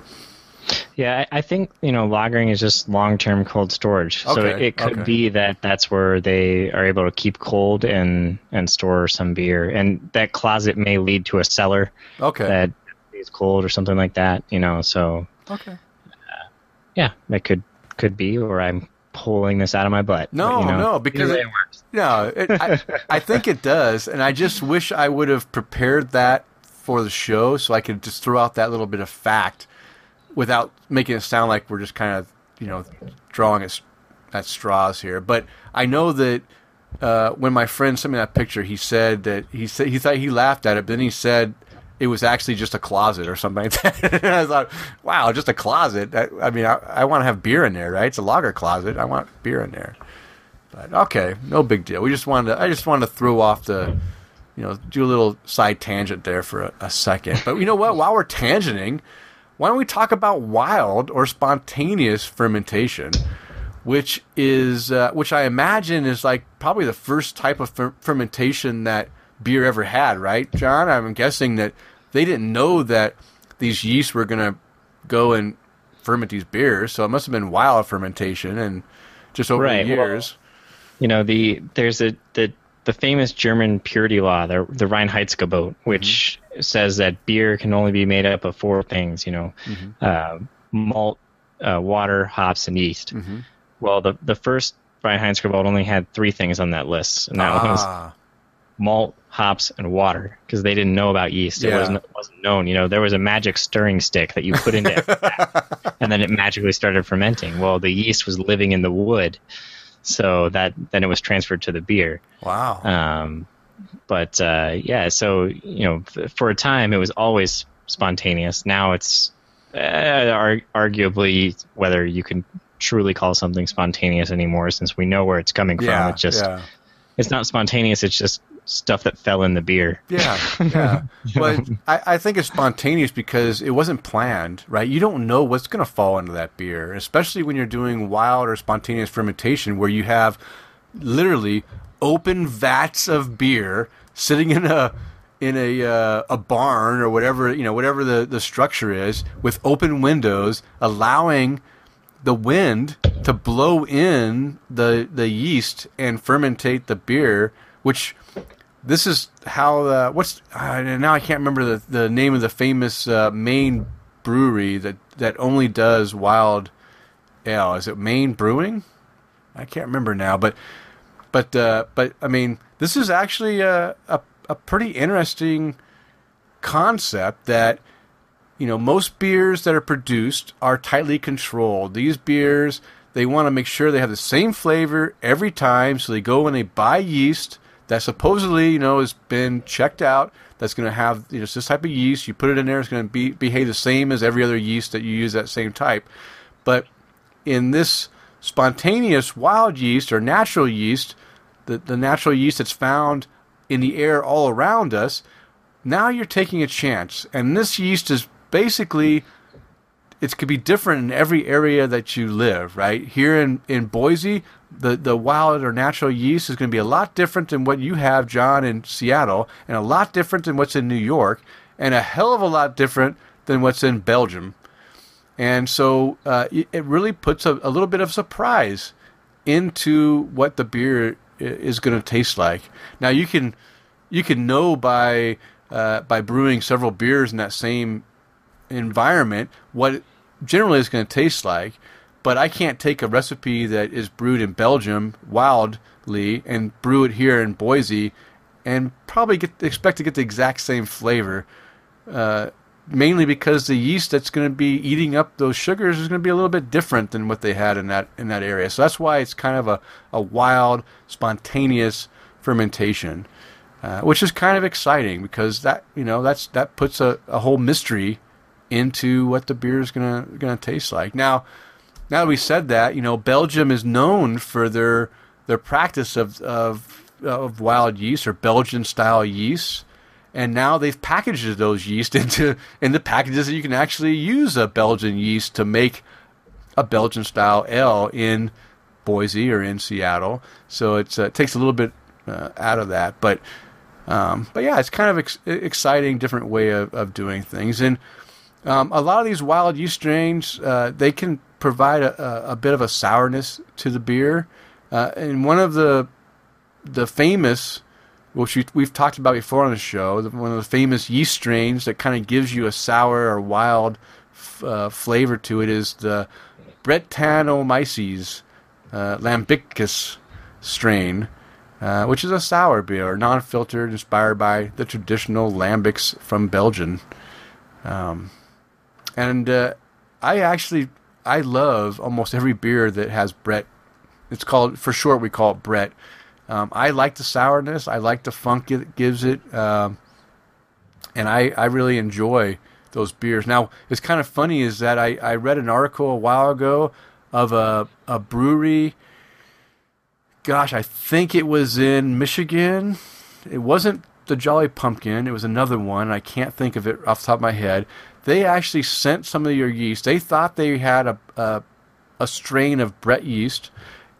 B: Yeah, I think you know lagering is just long-term cold storage.
A: Okay, so
B: it could
A: okay.
B: be that that's where they are able to keep cold and and store some beer, and that closet may lead to a cellar
A: Okay.
B: that is cold or something like that. You know, so
A: okay.
B: Uh, yeah, that could could be, or I'm pulling this out of my butt.
A: No,
B: But, you know,
A: no, because it-
B: it works.
A: No, it, I, I think it does, and I just wish I would have prepared that for the show so I could just throw out that little bit of fact without making it sound like we're just kind of you know drawing at, at straws here. But I know that uh, when my friend sent me that picture, he said that he said he thought he laughed at it, but then he said it was actually just a closet or something like that. and I thought, wow, just a closet. I, I mean, I, I want to have beer in there, right? It's a lager closet. I want beer in there. But okay, no big deal. We just wanted to, I just wanted to throw off the, you know, do a little side tangent there for a, a second. But you know what? While we're tangenting, why don't we talk about wild or spontaneous fermentation, which is uh, which I imagine is like probably the first type of fer- fermentation that beer ever had, right, John? I'm guessing that they didn't know that these yeasts were going to go and ferment these beers, so it must have been wild fermentation and just over
B: Right,
A: the years.
B: you know the there's a the the famous German purity law, the the Reinheitsgebot, which says that beer can only be made up of four things. You know, uh, malt, uh, water, hops, and yeast. Well, the the first Reinheitsgebot only had three things on that list, and that was
A: ah,
B: malt, hops, and water because they didn't know about yeast. It
A: Yeah.
B: wasn't wasn't known. You know, there was a magic stirring stick that you put into it, and then it magically started fermenting. Well, the yeast was living in the wood, so that then it was transferred to the beer.
A: wow.
B: Um, but uh, yeah, so you know, f- for a time it was always spontaneous. Now it's uh, ar- arguably whether you can truly call something spontaneous anymore, since we know where it's coming from.
A: yeah,
B: It's just
A: yeah.
B: it's not spontaneous. It's just stuff that fell in the beer.
A: Yeah, yeah. but I, I think it's spontaneous because it wasn't planned, right? You don't know what's going to fall into that beer, especially when you're doing wild or spontaneous fermentation where you have literally open vats of beer sitting in a in a uh, a barn or whatever you know whatever the the structure is with open windows allowing the wind to blow in the the yeast and fermentate the beer which this is how uh, what's uh, now I can't remember the, the name of the famous uh, Maine brewery that that only does wild ale. Is it Maine Brewing? I can't remember now, but but uh, but I mean this is actually a, a a pretty interesting concept that you know most beers that are produced are tightly controlled. These beers they want to make sure they have the same flavor every time, so they go and they buy yeast that supposedly you know has been checked out. That's going to have you know this type of yeast. You put it in there, it's going to be behave the same as every other yeast that you use that same type. But in this spontaneous wild yeast or natural yeast, the, the natural yeast that's found in the air all around us, now you're taking a chance. And this yeast is basically it could be different in every area that you live, right? Here in, in Boise, the, the wild or natural yeast is going to be a lot different than what you have, John, in Seattle, and a lot different than what's in New York, and a hell of a lot different than what's in Belgium. And so uh, it really puts a, a, little bit of surprise into what the beer is going to taste like. Now you can you can know by uh, by brewing several beers in that same environment what generally is going to taste like. But I can't take a recipe that is brewed in Belgium wildly and brew it here in Boise and probably get, expect to get the exact same flavor. Uh, mainly because the yeast that's going to be eating up those sugars is going to be a little bit different than what they had in that in that area. So that's why it's kind of a, a wild, spontaneous fermentation, uh, which is kind of exciting because that you know that's that puts a, a whole mystery into what the beer is gonna gonna taste like. Now, now that we said that, you know, Belgium is known for their their practice of of, of wild yeast or Belgian style yeast and now they've packaged those yeast into into packages that you can actually use a Belgian yeast to make a Belgian style ale in Boise or in Seattle. So uh, it takes a little bit uh, out of that, but um, but yeah, it's kind of ex- exciting, different way of, of doing things. And um, a lot of these wild yeast strains, uh, they can provide a, a, bit of a sourness to the beer. Uh, and one of the the famous which we, have talked about before on the show, one of the famous yeast strains that kind of gives you a sour or wild uh, flavor to it is the Brettanomyces uh, lambicus strain, uh, which is a sour beer, non-filtered, inspired by the traditional lambics from Belgium. Um, and uh, I actually I love almost every beer that has Brett. It's called for short we call it Brett um, I like the sourness. I like the funk it gives it, um, and I, I really enjoy those beers. Now, it's kind of funny is that I, I read an article a while ago of a, a brewery. Gosh, I think it was in Michigan. It wasn't the Jolly Pumpkin. It was another one. I can't think of it off the top of my head. They actually sent some of your yeast. They thought they had a, a, a strain of Brett yeast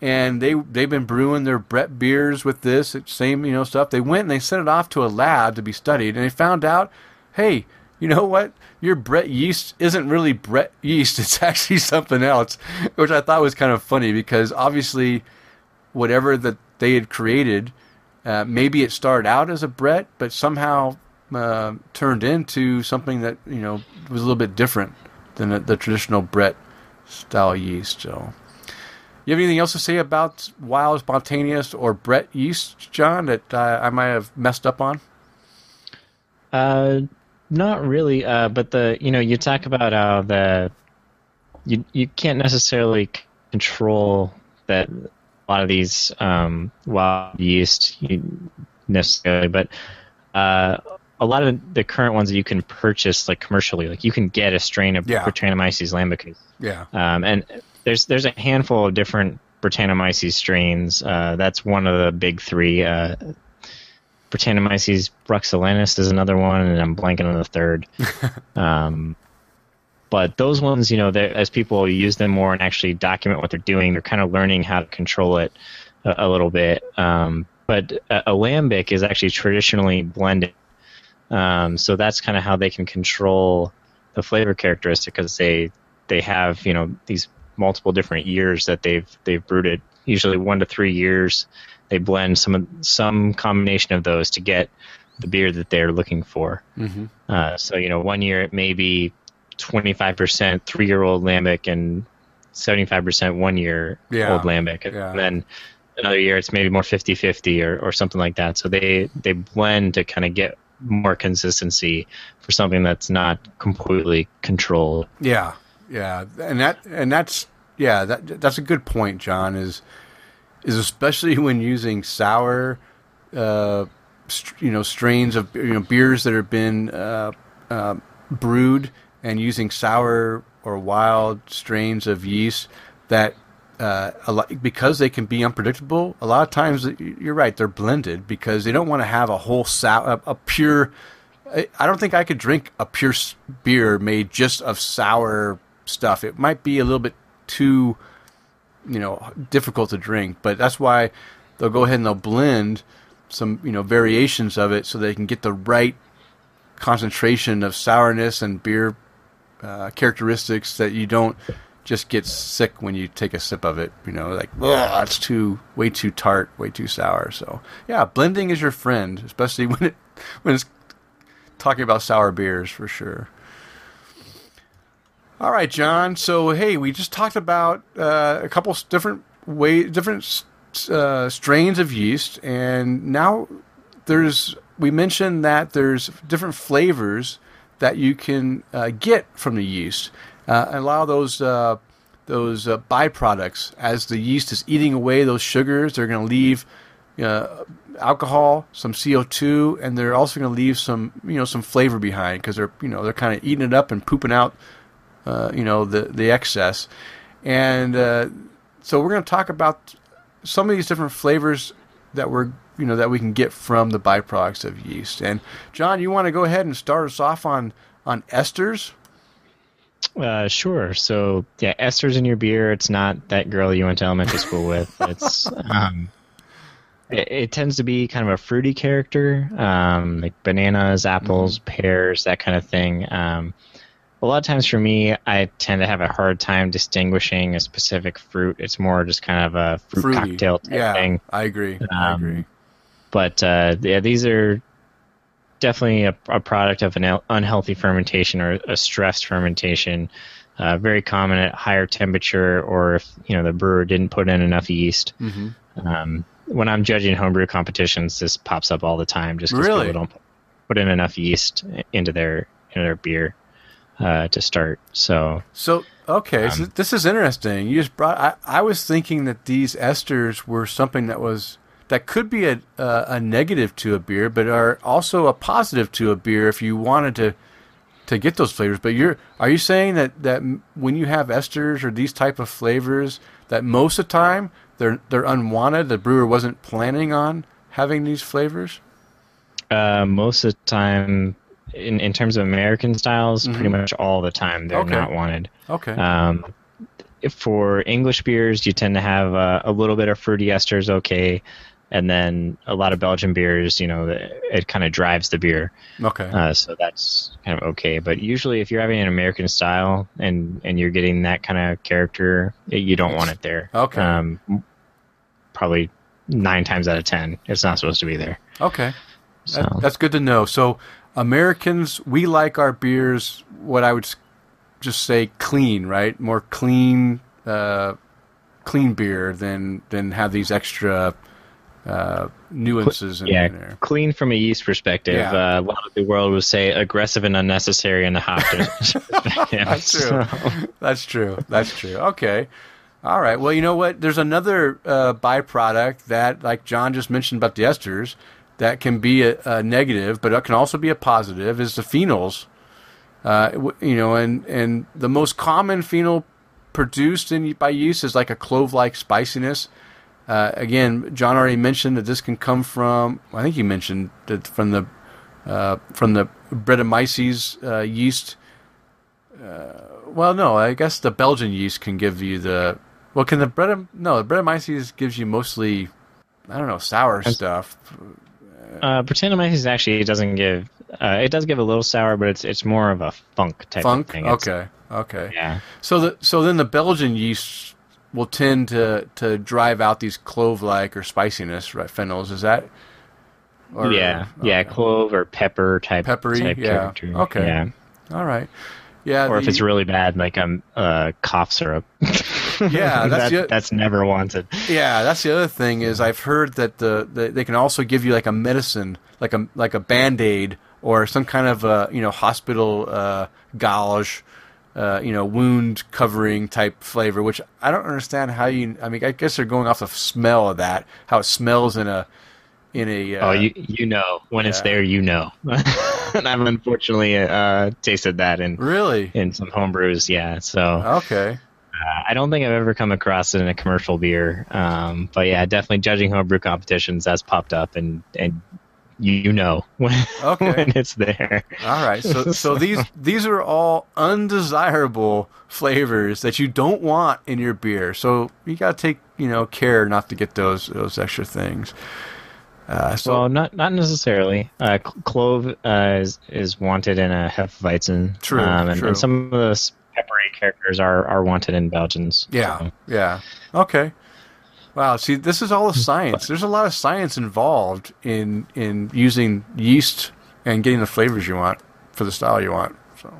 A: and they they've been brewing their Brett beers with this same you know stuff. They went and they sent it off to a lab to be studied, and they found out, hey, you know what? Your Brett yeast isn't really Brett yeast. It's actually something else, which I thought was kind of funny because obviously, whatever that they had created, uh, maybe it started out as a Brett, but somehow uh, turned into something that you know was a little bit different than the, the traditional Brett style yeast. So you have anything else to say about Wild Spontaneous or Brett Yeast, John, that uh, I might have messed up on?
B: Uh, not really. Uh, but the you know you talk about how the you you can't necessarily control that a lot of these um, wild yeast necessarily, but uh, a lot of the current ones that you can purchase like commercially, like you can get a strain of yeah. Brettanomyces lambicus.
A: Yeah.
B: Um, and there's there's a handful of different Brettanomyces strains. Uh, that's one of the big three. Uh, Brettanomyces bruxellensis is another one, and I'm blanking on the third. um, but those ones, you know, as people use them more and actually document what they're doing, they're kind of learning how to control it a, a little bit. Um, but a, a, lambic is actually traditionally blended, um, so that's kind of how they can control the flavor characteristic because they they have you know these multiple different years that they've they've brewed it. Usually one to three years. They blend some some combination of those to get the beer that they're looking for. Mm-hmm. Uh, so you know, one year it may be 25% three year old lambic and 75% one year yeah. old lambic, yeah. and then another year it's maybe more 50-50 or, or something like that. So they they blend to kind of get more consistency for something that's not completely controlled.
A: Yeah, yeah, and that and that's yeah that that's a good point, John. Is is especially when using sour, uh, you know, strains of you know beers that have been uh, uh, brewed and using sour or wild strains of yeast that uh, lot, because they can be unpredictable. A lot of times, you're right; they're blended because they don't want to have a whole sour, a, a pure. I don't think I could drink a pure beer made just of sour stuff. It might be a little bit too, you know, difficult to drink, but that's why they'll go ahead and they'll blend some, you know, variations of it so they can get the right concentration of sourness and beer uh, characteristics that you don't just get sick when you take a sip of it. You know, like, oh, it's too way too tart, way too sour. So yeah, blending is your friend, especially when it when it's talking about sour beers for sure. All right, John. So hey, we just talked about uh, a couple different way, different uh, strains of yeast, and now there's we mentioned that there's different flavors that you can uh, get from the yeast. Uh, and allow those uh, those uh, byproducts as the yeast is eating away those sugars. They're going to leave uh, alcohol, some CO two, and they're also going to leave some you know some flavor behind because they're you know they're kind of eating it up and pooping out uh, you know the the excess. And uh, so we're going to talk about some of these different flavors that we're you know that we can get from the byproducts of yeast. And John, you want to go ahead and start us off on on esters?
B: Uh, sure. So yeah, esters in your beer. It's not that girl you went to elementary school with. It's um, it, it, tends to be kind of a fruity character, um, like bananas, apples, mm-hmm. pears, that kind of thing. Um, a lot of times for me, I tend to have a hard time distinguishing a specific fruit. It's more just kind of a fruit fruity. cocktail type
A: yeah,
B: thing.
A: I agree. I um, agree.
B: But uh, yeah, these are definitely a, a, product of an unhealthy fermentation or a stressed fermentation. Uh, very common at higher temperature, or if you know the brewer didn't put in enough yeast. Mm-hmm. Um, when I'm judging homebrew competitions, this pops up all the time, just because
A: really?
B: people don't put in enough yeast into their into their beer uh, to start. So,
A: so okay, um, so this is interesting. You just brought. I, I was thinking that these esters were something that was that could be a, a, a negative to a beer, but are also a positive to a beer if you wanted to to get those flavors. But you're are you saying that that when you have esters or these type of flavors, that most of the time they're they're unwanted. The brewer wasn't planning on having these flavors.
B: Uh, most of the time, in in terms of American styles, mm-hmm. pretty much all the time they're
A: okay.
B: not wanted.
A: Okay.
B: Um, for English beers, you tend to have uh, a little bit of fruity esters, okay and then a lot of Belgian beers, you know, it kind of drives the beer.
A: Okay.
B: Uh, so that's kind of okay. But usually, if you're having an American style and and you're getting that kind of character, you don't want it there.
A: Okay.
B: Um, probably nine times out of ten, it's not supposed to be there.
A: Okay. So. That, that's good to know. So Americans, we like our beers. What I would just say, clean, right? More clean, uh, clean beer than than have these extra uh, nuances in,
B: yeah,
A: in there.
B: Clean from a yeast perspective. Yeah. Uh, a lot of the world would say aggressive and unnecessary in the hop
A: That's true. So. That's true. That's true. Okay. All right. Well, you know what? There's another uh, byproduct that, like John just mentioned about the esters, that can be a, a negative, but it can also be a positive. Is the phenols. Uh, you know, and and the most common phenol produced in by yeast is like a clove-like spiciness. Uh, again, John already mentioned that this can come from. I think he mentioned that from the uh, from the Brettanomyces uh, yeast. Uh, well, no, I guess the Belgian yeast can give you the. Well, can the Bretta? No, the Brettanomyces gives you mostly. I don't know sour stuff.
B: Uh, Brettanomyces actually doesn't give. Uh, it does give a little sour, but it's it's more of a funk type
A: funk?
B: of thing.
A: It's, okay, okay.
B: Yeah.
A: So the so then the Belgian yeast will tend to to drive out these clove like or spiciness right phenols is that
B: or, yeah yeah clove or pepper type
A: peppery
B: type
A: yeah
B: character.
A: okay
B: yeah
A: all right yeah
B: or the, if it's really bad like um uh cough syrup
A: yeah that's
B: that,
A: the,
B: that's never wanted
A: yeah that's the other thing is i've heard that the, the they can also give you like a medicine like a like a band-aid or some kind of a you know hospital uh, gauze uh, you know, wound covering type flavor, which I don't understand how you. I mean, I guess they're going off the smell of that, how it smells in a in a.
B: Uh, oh, you you know when yeah. it's there, you know. and I've unfortunately uh, tasted that in
A: really
B: in some homebrews. Yeah, so
A: okay.
B: Uh, I don't think I've ever come across it in a commercial beer, um, but yeah, definitely judging homebrew competitions that's popped up, and and you, know when,
A: Okay.
B: when it's there.
A: All right, so so these these are all undesirable flavors that you don't want in your beer. So you got to take you know care not to get those those extra things. Uh, so
B: Well, not not necessarily. Uh, clove uh, is is wanted in a Hefeweizen.
A: True,
B: um, and,
A: true.
B: and some of those peppery characters are, are wanted in Belgians.
A: yeah,
B: So,
A: yeah, okay. Wow, see, this is all the science. There's a lot of science involved in in using yeast and getting the flavors you want for the style you want. So,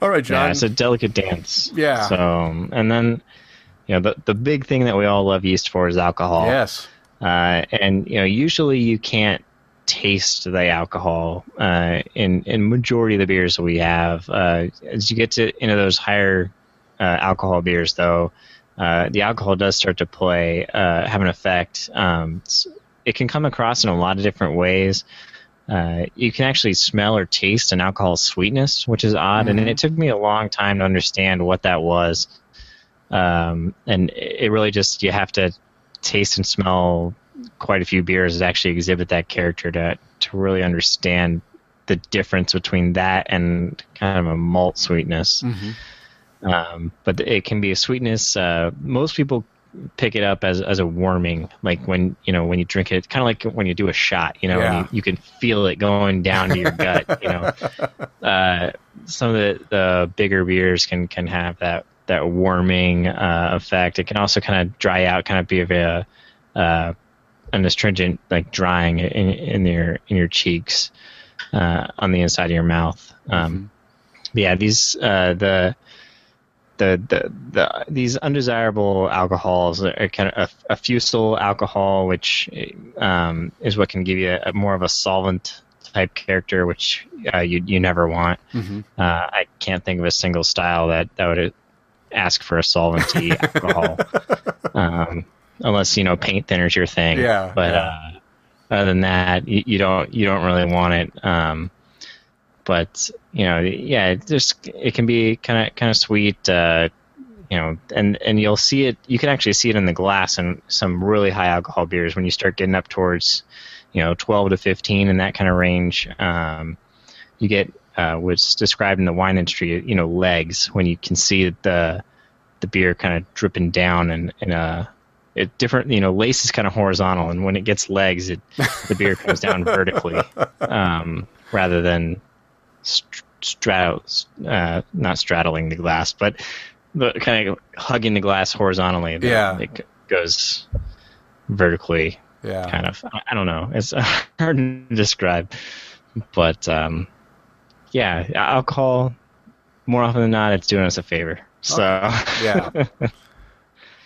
A: all right, John.
B: yeah, it's a delicate dance.
A: Yeah.
B: So um, and then you know the the big thing that we all love yeast for is alcohol.
A: yes.
B: Uh, and you know usually you can't taste the alcohol uh, in in majority of the beers that we have. Uh, as you get to into those higher uh, alcohol beers, though, uh, the alcohol does start to play uh, have an effect. Um, it can come across in a lot of different ways. Uh, you can actually smell or taste an alcohol sweetness, which is odd, and it took me a long time to understand what that was. Um, and it really just you have to taste and smell quite a few beers that actually exhibit that character to to really understand the difference between that and kind of a malt sweetness. Um, but it can be a sweetness. Uh, most people pick it up as as a warming, like when you know when you drink it, kind of like when you do a shot. You know,
A: Yeah.
B: you, you can feel it going down to your gut. You know, uh, some of the, the bigger beers can can have that that warming uh, effect. It can also kind of dry out, kind of be of a uh, an astringent, like drying in, in your in your cheeks, uh, on the inside of your mouth. Um, Yeah, these uh, the the, the the these undesirable alcohols are kind of a, a fusel alcohol, which um, is what can give you a, more of a solvent type character, which uh, you you never want.
A: Mm-hmm.
B: Uh, I can't think of a single style that that would ask for a solventy alcohol, um, unless you know paint thinner's your thing.
A: Yeah,
B: but
A: yeah.
B: Uh, other than that, you, you don't you don't really want it. Um, but you know, yeah, it just it can be kind of kind of sweet. Uh, you know, and and you'll see it. You can actually see it in the glass in some really high alcohol beers when you start getting up towards, you know, 12 to 15 in that kind of range. Um, you get uh, what's described in the wine industry, you know, legs when you can see the the beer kind of dripping down and in a it different. You know, lace is kind of horizontal, and when it gets legs, it the beer comes down vertically um, rather than st- straddle, uh, not straddling the glass, but but kind of hugging the glass horizontally.
A: Yeah.
B: it goes vertically
A: Yeah.
B: kind of. I- don't know. It's hard to describe, but um, yeah, alcohol. More often than not, it's doing us a favor. So
A: Yeah.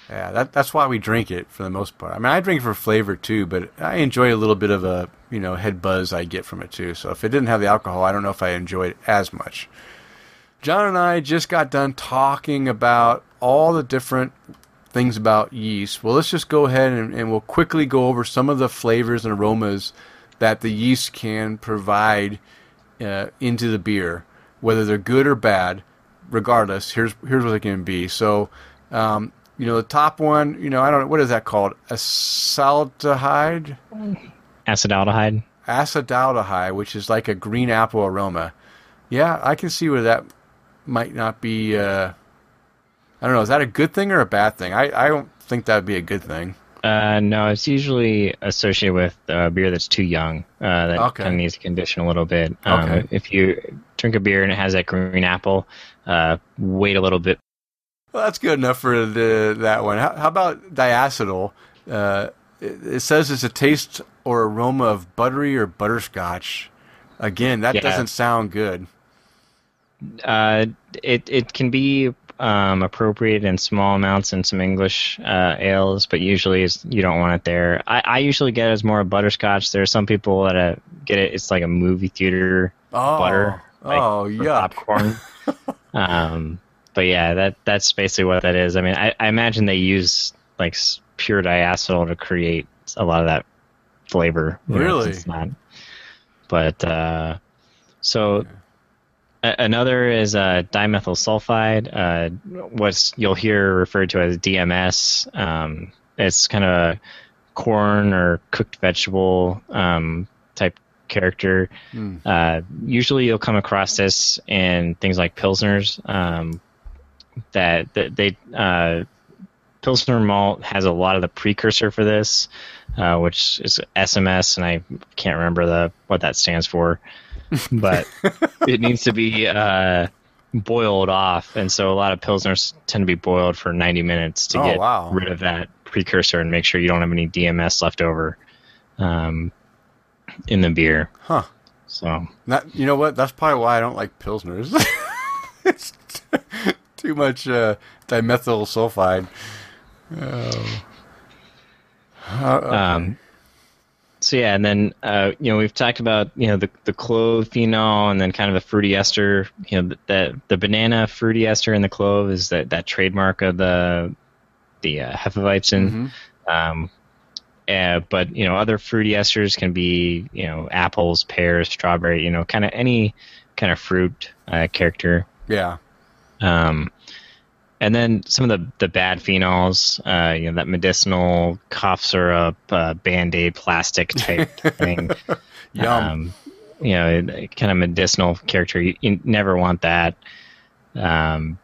A: Yeah, that, that's why we drink it for the most part. I mean, I drink it for flavor too, but I enjoy a little bit of a you know head buzz I get from it too. So if it didn't have the alcohol, I don't know if I enjoyed it as much. John and I just got done talking about all the different things about yeast. Well, let's just go ahead and, and we'll quickly go over some of the flavors and aromas that the yeast can provide uh, into the beer, whether they're good or bad. Regardless, here's here's what it can be. So, um, you know, the top one, you know, I don't know what is that called, acetaldehyde,
B: acetaldehyde.
A: acetaldehyde, which is like a green apple aroma. Yeah, I can see where that might not be. Uh, I don't know. Is that a good thing or a bad thing? I, I don't think that would be a good thing.
B: Uh, no, it's usually associated with uh, beer that's too young. Uh, that
A: Okay.
B: kind of needs to condition a little bit. Um,
A: Okay.
B: If you drink a beer and it has that green apple, uh, wait a little bit.
A: Well, that's good enough for the, that one. How, how about diacetyl? Uh, it, it says it's a taste or aroma of buttery or butterscotch. Again, that
B: Yeah.
A: doesn't sound good.
B: Uh, it it can be um, appropriate in small amounts in some English uh, ales, but usually it's, you don't want it there. I, I usually get it as more of butterscotch. There are some people that uh, get it. It's like a movie theater
A: Oh,
B: butter. like,
A: oh, yuck.
B: popcorn. um, but yeah, that that's basically what that is. I mean, I, I imagine they use like pure diacetyl to create a lot of that flavor. know,
A: Really?
B: it's not. But uh, so a- another is uh, dimethyl sulfide. Uh, what's you'll hear referred to as DMS. Um, it's kind of a corn or cooked vegetable um, type character.
A: Mm.
B: Uh, usually, you'll come across this in things like pilsners. Um, that, that they uh, pilsner malt has a lot of the precursor for this, uh, which is SMS, and I can't remember the what that stands for, but it needs to be uh, boiled off, and so a lot of pilsners tend to be boiled for 90 minutes to
A: Oh,
B: get
A: wow.
B: rid of that precursor and make sure you don't have any DMS left over um, in the beer.
A: Huh.
B: So
A: That you know what? That's probably why I don't like pilsners. too much uh, dimethyl sulfide. Oh. Uh, okay.
B: Um, so yeah, and then uh, you know we've talked about you know the the clove phenol and then kind of the fruity ester. You know the the banana fruity ester in the clove is that that trademark of the the uh, Hefeweizen.
A: Mhm.
B: Um, uh, but you know other fruity esters can be you know apples, pears, strawberry. You know kind of any kind of fruit uh, character.
A: yeah.
B: Um, and then some of the, the bad phenols, uh, you know, that medicinal cough syrup, uh, band aid plastic type thing.
A: Yum.
B: Um, you know, kind of medicinal character. You, you never want that. Um,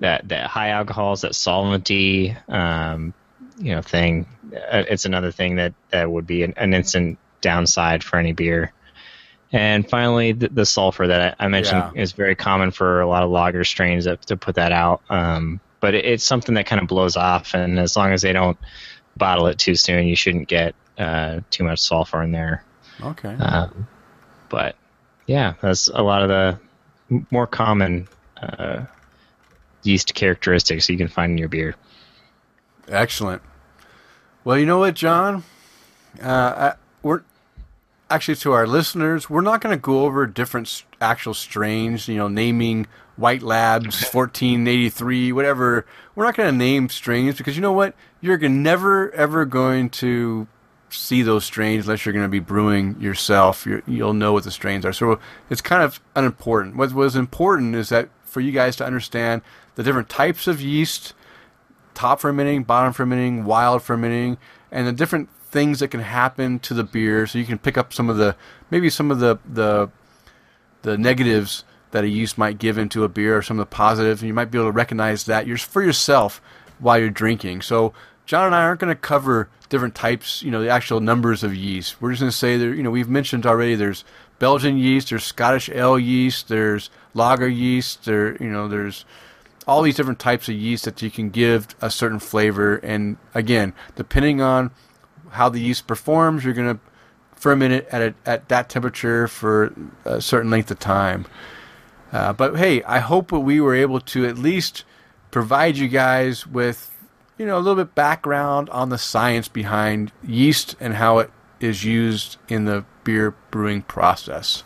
B: that that high alcohols, that solventy, um, you know, thing. Uh, it's another thing that that would be an, an instant downside for any beer. And finally, the, the sulfur that I, I mentioned
A: Yeah.
B: is very common for a lot of lager strains that, to put that out. Um, but it, it's something that kind of blows off, and as long as they don't bottle it too soon, you shouldn't get uh, too much sulfur in there.
A: Okay.
B: Um, but yeah, that's a lot of the more common uh, yeast characteristics you can find in your beer.
A: Excellent. Well, you know what, John? Uh, I, we're actually to our listeners. We're not going to go over different actual strains. You know, naming White Labs, fourteen eighty three, whatever. We're not going to name strains because you know what? You're never ever going to see those strains unless you're going to be brewing yourself. You're, you'll know what the strains are. So it's kind of unimportant. What was important is that for you guys to understand the different types of yeast top fermenting, bottom fermenting, wild fermenting, and the different things that can happen to the beer. So you can pick up some of the maybe some of the the the negatives that a yeast might give into a beer, or some of the positives, and you might be able to recognize that for yourself while you're drinking. So John and I aren't going to cover different types, you know, the actual numbers of yeast. We're just going to say that, you know, we've mentioned already. There's Belgian yeast, there's Scottish ale yeast, there's lager yeast, there, you know, there's all these different types of yeast that you can give a certain flavor. And again, depending on how the yeast performs, you're going to ferment it at a, at that temperature for a certain length of time. Uh, but hey, I hope that we were able to at least provide you guys with you know a little bit background on the science behind yeast and how it is used in the beer brewing process.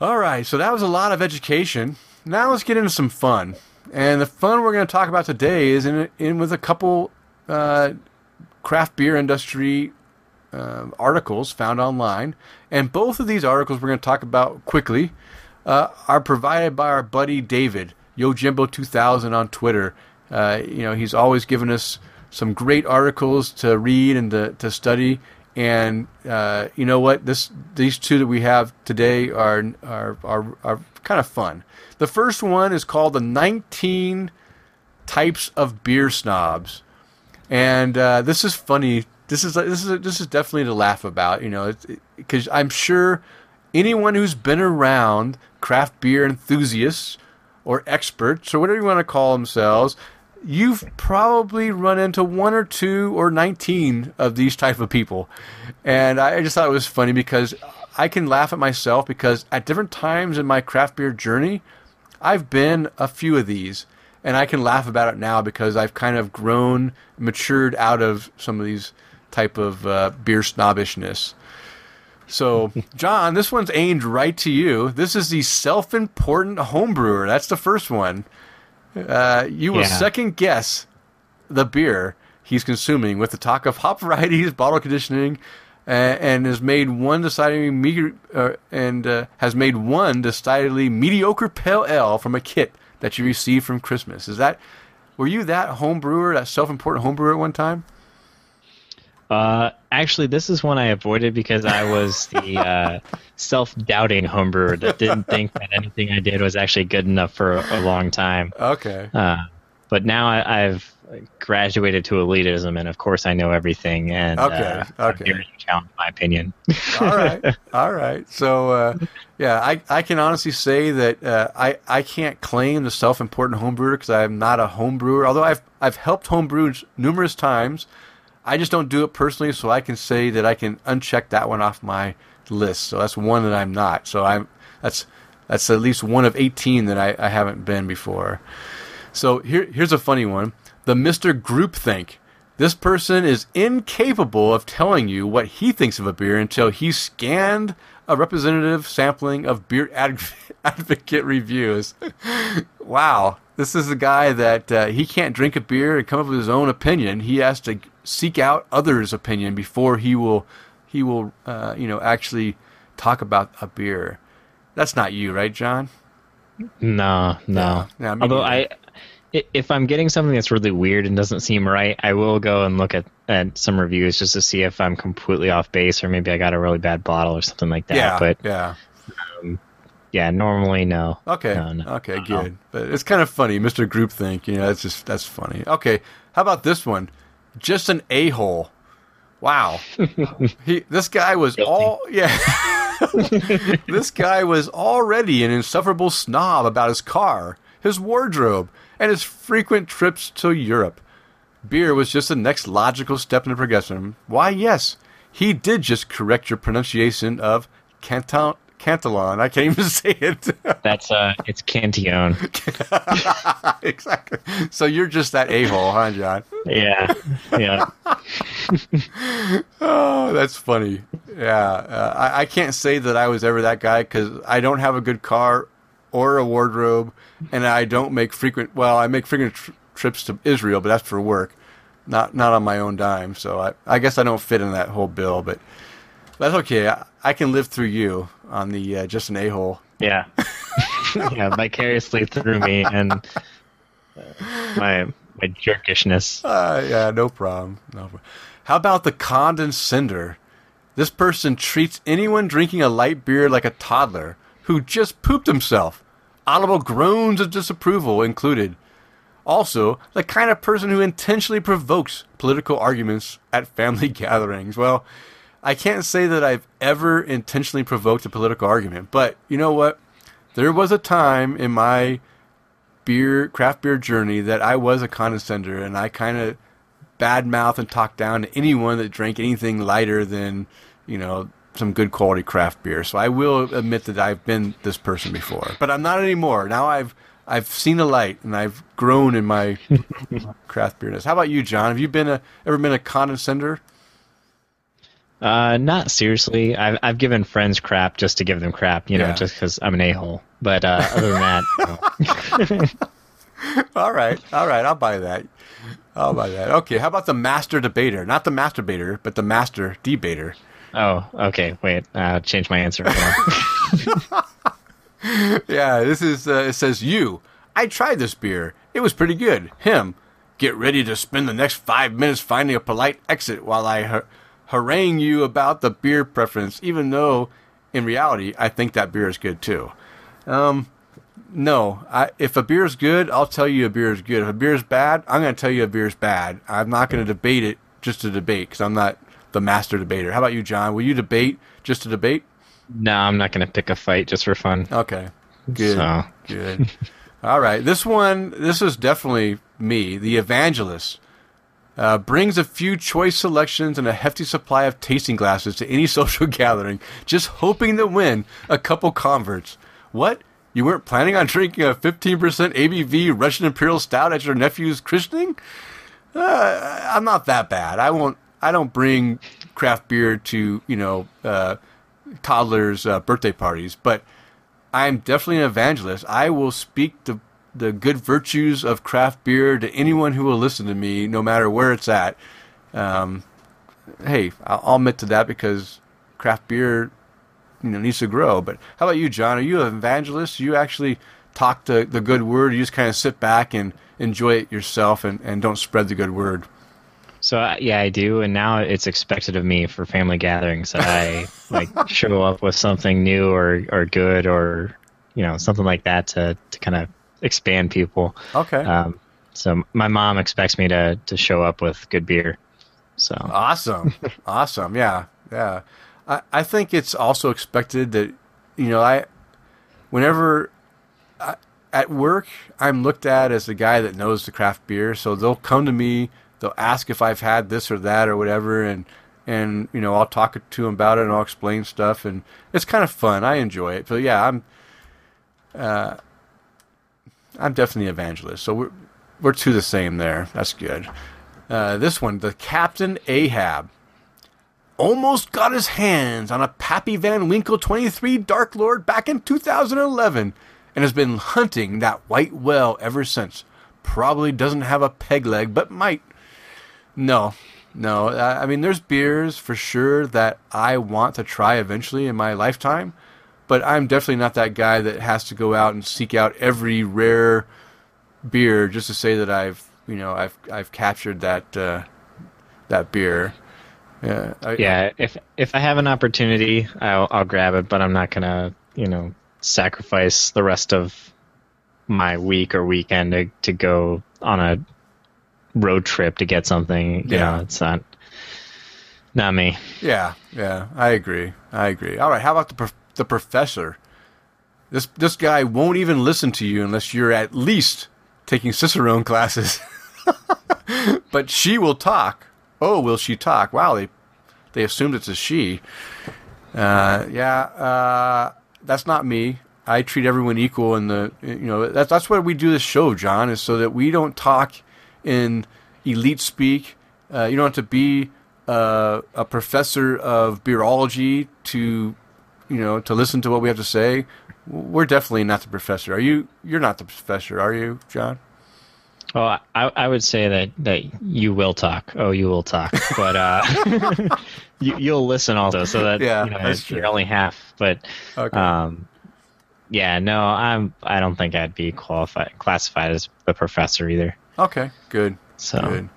A: All right, so that was a lot of education. Now let's get into some fun. And the fun we're going to talk about today is in, in with a couple uh, craft beer industry uh, articles found online. And both of these articles we're going to talk about quickly uh, are provided by our buddy David, YoJimbo2000 on Twitter. Uh, you know, he's always given us some great articles to read and to, to study. And uh, you know what? This these two that we have today are are are, are kind of fun. The first one is called the 19 types of beer snobs, and uh, this is funny. This is this is this is definitely to laugh about. You know, because I'm sure anyone who's been around craft beer enthusiasts or experts or whatever you want to call themselves, you've probably run into one or two or 19 of these type of people. And I just thought it was funny because I can laugh at myself because at different times in my craft beer journey, I've been a few of these. And I can laugh about it now because I've kind of grown, matured out of some of these type of uh, beer snobbishness. So, John, this one's aimed right to you. This is the self-important homebrewer. That's the first one. Uh, you will
B: Yeah.
A: second guess the beer he's consuming with the talk of hop varieties, bottle conditioning, uh, and has made one decidedly me- uh, and uh, has made one decidedly mediocre pale ale from a kit that you received from Christmas. Is that were you that home brewer, that self-important home brewer at one time?
B: Uh, actually, this is one I avoided because I was the uh, self-doubting homebrewer that didn't think that anything I did was actually good enough for a, a long time.
A: Okay.
B: Uh, but now I, I've graduated to elitism, and of course I know everything. And
A: Okay,
B: uh,
A: okay.
B: Here to challenge my opinion.
A: all right, all right. So, uh, yeah, I, I can honestly say that uh, I I can't claim the self-important home brewer because I'm not a home brewer. Although I've I've helped home brew numerous times, I just don't do it personally. So I can say that I can uncheck that one off my list. So that's one that I'm not. So I'm that's that's at least one of 18 that I, I haven't been before. So here here's a funny one: the Mister Groupthink. This person is incapable of telling you what he thinks of a beer until he scanned a representative sampling of beer ad- advocate reviews. wow, this is a guy that uh, he can't drink a beer and come up with his own opinion. He has to seek out others' opinion before he will he will uh, you know actually talk about a beer. That's not you, right, John?
B: No, no.
A: Yeah, me
B: Although i- if I'm getting something that's really weird and doesn't seem right, I will go and look at, at some reviews just to see if I'm completely off base or maybe I got a really bad bottle or something like that.
A: Yeah,
B: But
A: yeah.
B: Um, yeah, normally no.
A: Okay.
B: No, no.
A: Okay, good. But it's kind of funny, Mr. Groupthink. You know, that's just that's funny. Okay, how about this one? Just an a hole. Wow. he this guy was
B: Guilty.
A: all yeah. this guy was already an insufferable snob about his car, his wardrobe, and his frequent trips to Europe. Beer was just the next logical step in the progression. Why, yes, he did just correct your pronunciation of Canton Cantillon. I can't even say it.
B: That's uh, it's Cantillon.
A: exactly. So you're just that a hole, huh, John?
B: yeah, yeah.
A: Oh, that's funny. Yeah, uh, I, I can't say that I was ever that guy because I don't have a good car or a wardrobe, and I don't make frequent. Well, I make frequent tr- trips to Israel, but that's for work, not not on my own dime. So I, I guess I don't fit in that whole bill, but that's okay. I, I can live through you on the uh, just an a hole.
B: Yeah. yeah, vicariously through me and uh, my my jerkishness.
A: Uh, yeah, no problem. No problem. How about the condescender? This person treats anyone drinking a light beer like a toddler who just pooped himself. Audible groans of disapproval included. Also, the kind of person who intentionally provokes political arguments at family gatherings. Well, I can't say that I've ever intentionally provoked a political argument, but you know what? There was a time in my beer craft beer journey that I was a condescender and I kind of bad mouth and talk down to anyone that drank anything lighter than you know some good quality craft beer. So I will admit that I've been this person before, but I'm not anymore. Now I've I've seen the light and I've grown in my craft beerness. How about you, John? Have you been a ever been a condescender?
B: Uh, not seriously. I've I've given friends crap just to give them crap, you know,
A: Yeah.
B: just because I'm an a hole. But uh, other than that.
A: All right, all right, I'll buy that. I'll buy that. Okay, how about the master debater? Not the masturbator, but the master debater.
B: Oh, okay. Wait, uh, change my answer.
A: Yeah, this is. Uh, it says you. I tried this beer. It was pretty good. Him. Get ready to spend the next five minutes finding a polite exit while I har- harangue you about the beer preference, even though in reality I think that beer is good too. Um, no. I, if a beer is good, I'll tell you a beer is good. If a beer is bad, I'm going to tell you a beer is bad. I'm not going to debate it just to debate because I'm not the master debater. How about you, John? Will you debate just to debate?
B: no, I'm not gonna pick a fight just for fun.
A: Okay. Good.
B: So.
A: Good. All right. This one, this is definitely me, the evangelist. Uh, brings a few choice selections and a hefty supply of tasting glasses to any social gathering, just hoping to win a couple converts. What? You weren't planning on drinking a 15% ABV Russian Imperial Stout at your nephew's christening? Uh, I'm not that bad. I won't. I don't bring craft beer to you know uh, toddlers' uh, birthday parties, but I'm definitely an evangelist. I will speak the the good virtues of craft beer to anyone who will listen to me, no matter where it's at. Um, hey, I'll admit to that because craft beer, you know, needs to grow. But how about you, John? Are you an evangelist? You actually talk the the good word. Or you just kind of sit back and enjoy it yourself, and, and don't spread the good word.
B: So uh, yeah, I do, and now it's expected of me for family gatherings that I like show up with something new or or good or you know something like that to to kind of expand people.
A: Okay.
B: Um, so my mom expects me to to show up with good beer. So
A: Awesome. awesome. Yeah. Yeah. I, I think it's also expected that, you know, I, whenever I, at work, I'm looked at as the guy that knows the craft beer. So they'll come to me, they'll ask if I've had this or that or whatever. And, and, you know, I'll talk to them about it and I'll explain stuff. And it's kind of fun. I enjoy it. So yeah, I'm, uh, I'm definitely an evangelist. So we're, we're two the same there. That's good. Uh, this one, the Captain Ahab, almost got his hands on a Pappy Van Winkle 23 Dark Lord back in 2011 and has been hunting that white whale ever since. Probably doesn't have a peg leg, but might. No, no. I mean, there's beers for sure that I want to try eventually in my lifetime, but I'm definitely not that guy that has to go out and seek out every rare beer just to say that I've you know I've I've captured that uh, that beer. Yeah, I,
B: yeah, if if I have an opportunity, I'll I'll grab it, but I'm not gonna you know sacrifice the rest of my week or weekend to to go on a road trip to get something. You
A: Yeah.
B: know, it's not not me.
A: yeah, yeah. I agree. I agree. All right, how about the prof- the professor? This this guy won't even listen to you unless you're at least taking Cicerone classes. but she will talk. Oh, will she talk? Wow, they they assumed it's a she. Uh, yeah, uh, that's not me. I treat everyone equal, in the you know that's that's why we do this show, John, is so that we don't talk in elite speak. Uh, you don't have to be uh, a professor of beerology to you know to listen to what we have to say. We're definitely not the professor. Are you? You're not the professor, are you, John?
B: Well, I, I would say that, that you will talk. Oh, you will talk, but uh, you, you'll listen also. So that
A: Yeah,
B: you know,
A: that's
B: you're only half. But
A: Okay.
B: um, yeah, no, I'm. I don't think I'd be qualified classified as the professor either.
A: Okay, good.
B: So
A: Good.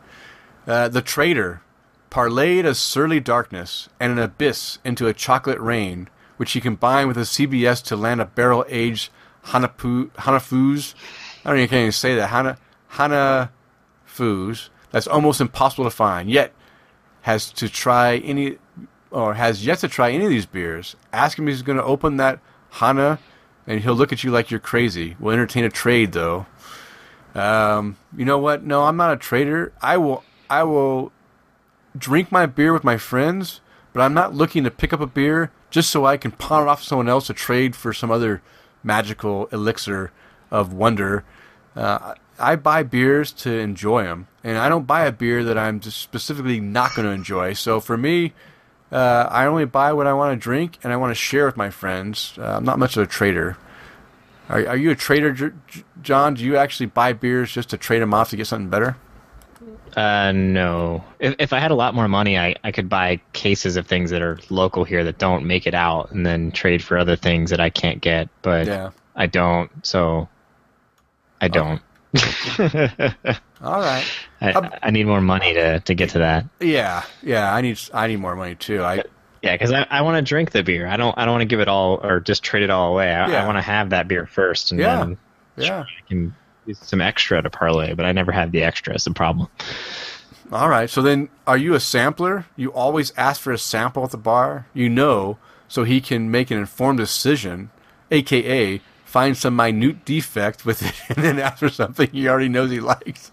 A: Uh, the traitor parlayed a surly darkness and an abyss into a chocolate rain, which he combined with a CBS to land a barrel aged Hanapu, Hanafus. I don't even can't even say that. Hana Hanafus. That's almost impossible to find. Yet has to try any or has yet to try any of these beers. Ask him if he's going to open that Hana, and he'll look at you like you're crazy. We'll entertain a trade though. Um, you know what? No, I'm not a trader. I will I will drink my beer with my friends, but I'm not looking to pick up a beer just so I can pawn it off someone else to trade for some other magical elixir of wonder. Uh, I buy beers to enjoy them, and I don't buy a beer that I'm just specifically not going to enjoy. So for me, uh, I only buy what I want to drink, and I want to share with my friends. Uh, I'm not much of a trader. Are, are you a trader, John? Do you actually buy beers just to trade them off to get something better?
B: uh, no. If if I had a lot more money, I I could buy cases of things that are local here that don't make it out, and then trade for other things that I can't get. But
A: Yeah.
B: I don't. So I don't.
A: All right.
B: I, I need more money to, to get to that.
A: Yeah, yeah. I need I need more money too. I
B: Yeah, because I, I want to drink the beer. I don't I don't want to give it all or just trade it all away. I,
A: Yeah.
B: I want to have that beer first, and
A: Yeah.
B: then
A: yeah.
B: I can use some extra to parlay. But I never have the extra. Is the problem.
A: All right. So then, are you a sampler? You always ask for a sample at the bar. You know, so he can make an informed decision, aka find some minute defect with it, and then ask for something he already knows he likes.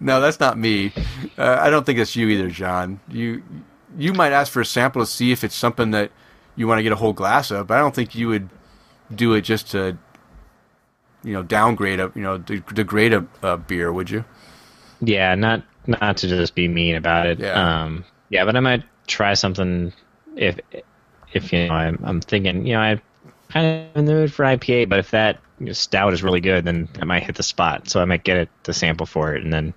A: No, that's not me. Uh, I don't think it's you either, John. You you might ask for a sample to see if it's something that you want to get a whole glass of, but I don't think you would do it just to you know downgrade a you know degrade a, a beer, would you?
B: Yeah, not not to just be mean about it.
A: Yeah.
B: Um, yeah, but I might try something if if you know I'm, I'm thinking you know I kind of in the mood for IPA, but if that you know, stout is really good, then I might hit the spot. So I might get it the sample for it, and then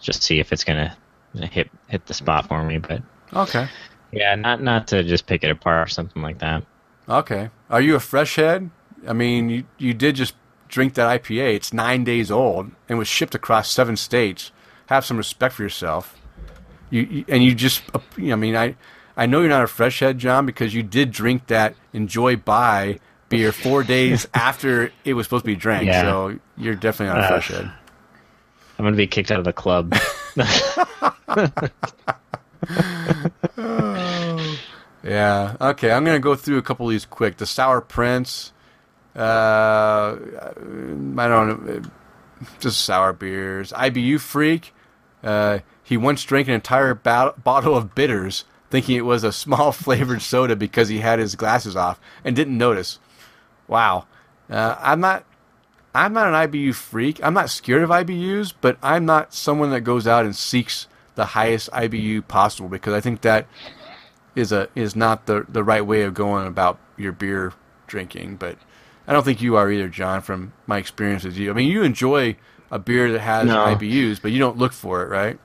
B: just see if it's gonna hit hit the spot for me. But
A: Okay.
B: yeah, not not to just pick it apart or something like that.
A: Okay. Are you a fresh head? I mean, you, you did just drink that IPA. It's nine days old and was shipped across seven states. Have some respect for yourself. you, you and you just uh, you know, I mean I I know you're not a fresh head, John, because you did drink that Enjoy By beer four days after it was supposed to be drank.
B: Yeah.
A: So you're definitely not a
B: Uh,
A: fresh head.
B: I'm gonna be kicked out of the club.
A: Yeah. Okay. I'm gonna go through a couple of these quick. The Sour Prince. Uh, I don't know. Just sour beers. IBU Freak. Uh, he once drank an entire bo- bottle of bitters, thinking it was a small flavored soda because he had his glasses off and didn't notice. Wow. Uh, I'm not. I'm not an IBU freak. I'm not scared of IBUs, but I'm not someone that goes out and seeks the highest IBU possible because I think that is a is not the the right way of going about your beer drinking. But I don't think you are either, John. From my experience with you, I mean, you enjoy a beer that has
B: No.
A: IBUs, but you don't look for it, right?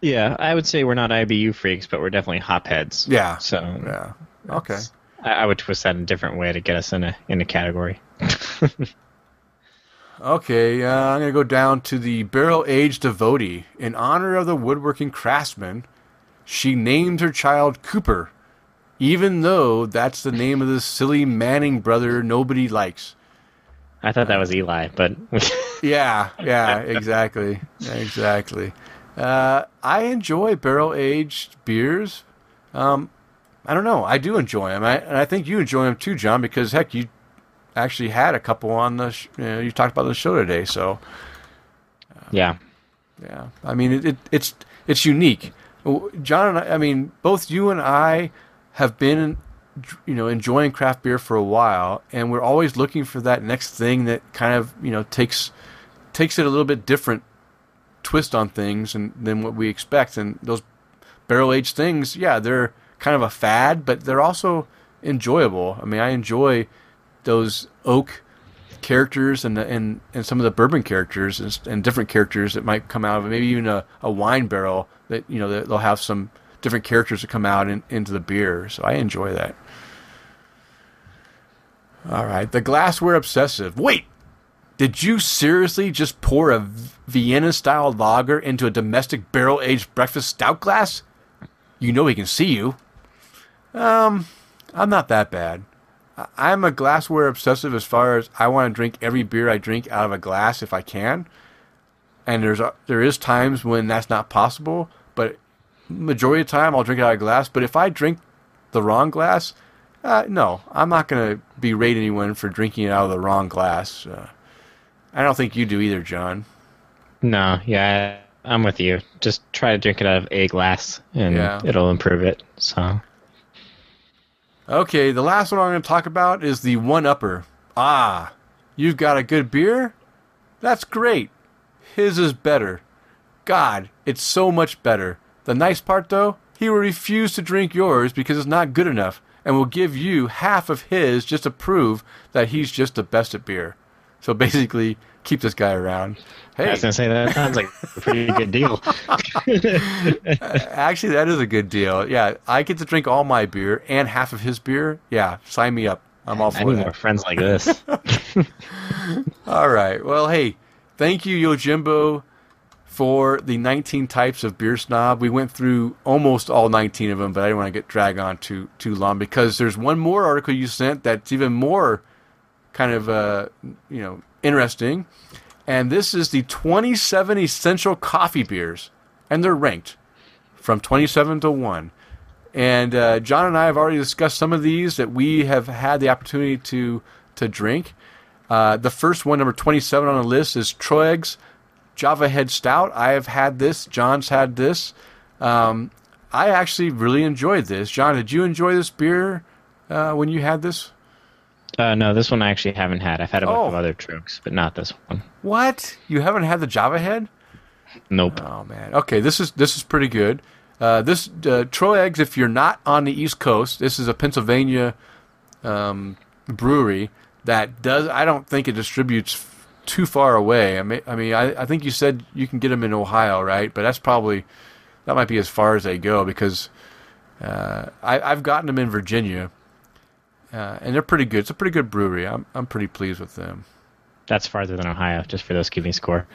B: yeah, I would say we're not IBU freaks, but we're definitely hopheads.
A: Yeah.
B: So
A: Yeah. Okay.
B: I, I would twist that in a different way to get us in a in a category.
A: Okay, uh, I'm going to go down to the barrel aged devotee. In honor of the woodworking craftsman, she named her child Cooper, even though that's the name of the silly Manning brother nobody likes.
B: I thought that was Eli, but
A: Yeah, yeah, exactly, exactly. Uh, I enjoy barrel aged beers. Um, I don't know, I do enjoy them, I, and I think you enjoy them too, John. Because heck, you actually had a couple on the sh- you, know, you talked about the show today, so.
B: Uh, yeah,
A: Yeah, I mean it, it, it's it's unique. John and I, I mean both you and I have been you know enjoying craft beer for a while, and we're always looking for that next thing that kind of you know takes takes it a little bit different twist on things and than what we expect. And those barrel aged things, yeah, they're kind of a fad, but they're also enjoyable. I mean, I enjoy those oak characters and and and some of the bourbon characters and, and different characters that might come out of it. Maybe even a, a wine barrel that you know they'll have some different characters that come out in, into the beer. So I enjoy that. All right, the glassware obsessive. Wait, did you seriously just pour a Vienna style lager into a domestic barrel aged breakfast stout glass? You know he can see you. Um, I'm not that bad. I'm a glassware obsessive as far as I want to drink every beer I drink out of a glass if I can. And there's a, there is times when that's not possible, but majority of the time I'll drink it out of a glass. But if I drink the wrong glass, uh, no, I'm not going to berate anyone for drinking it out of the wrong glass. Uh, I don't think you do either, John.
B: no, yeah, I'm with you. Just try to drink it out of a glass, and
A: Yeah.
B: it'll improve it. So
A: Okay, the last one I'm going to talk about is the one upper. Ah, you've got a good beer? That's great. His is better. God, it's so much better. The nice part, though, he will refuse to drink yours because it's not good enough and will give you half of his just to prove that he's just the best at beer. So basically, keep this guy around. Hey.
B: I was gonna say that sounds like a pretty good deal.
A: actually, that is a good deal. Yeah, I get to drink all my beer and half of his beer. Yeah, sign me up. I'm all
B: I
A: for
B: need
A: that.
B: more friends like this.
A: All right. Well, hey, thank you, Yojimbo, for the 19 types of beer snob. We went through almost all 19 of them, but I didn't want to get dragged on too too long because there's one more article you sent that's even more kind of uh, you know interesting, and this is the 27 essential coffee beers, and they're ranked from 27 to one. And uh, John and I have already discussed some of these that we have had the opportunity to to drink. Uh, the first one, number 27 on the list, is Troeg's Java Head Stout. I have had this. John's had this. Um, I actually really enjoyed this. John, did you enjoy this beer uh, when you had this?
B: Uh, no, this one I actually haven't had. I've had a bunch
A: Oh.
B: of other Troegs, but not this one.
A: What? You haven't had the Java Head?
B: Nope.
A: Oh man. Okay, this is this is pretty good. Uh, this uh, Troeg's, if you're not on the East Coast, this is a Pennsylvania um, brewery that does. I don't think it distributes f- too far away. I mean, I mean, I, I think you said you can get them in Ohio, right? But that's probably that might be as far as they go because uh, I, I've gotten them in Virginia, uh, and they're pretty good. It's a pretty good brewery. I'm I'm pretty pleased with them.
B: That's farther than Ohio, just for those keeping score.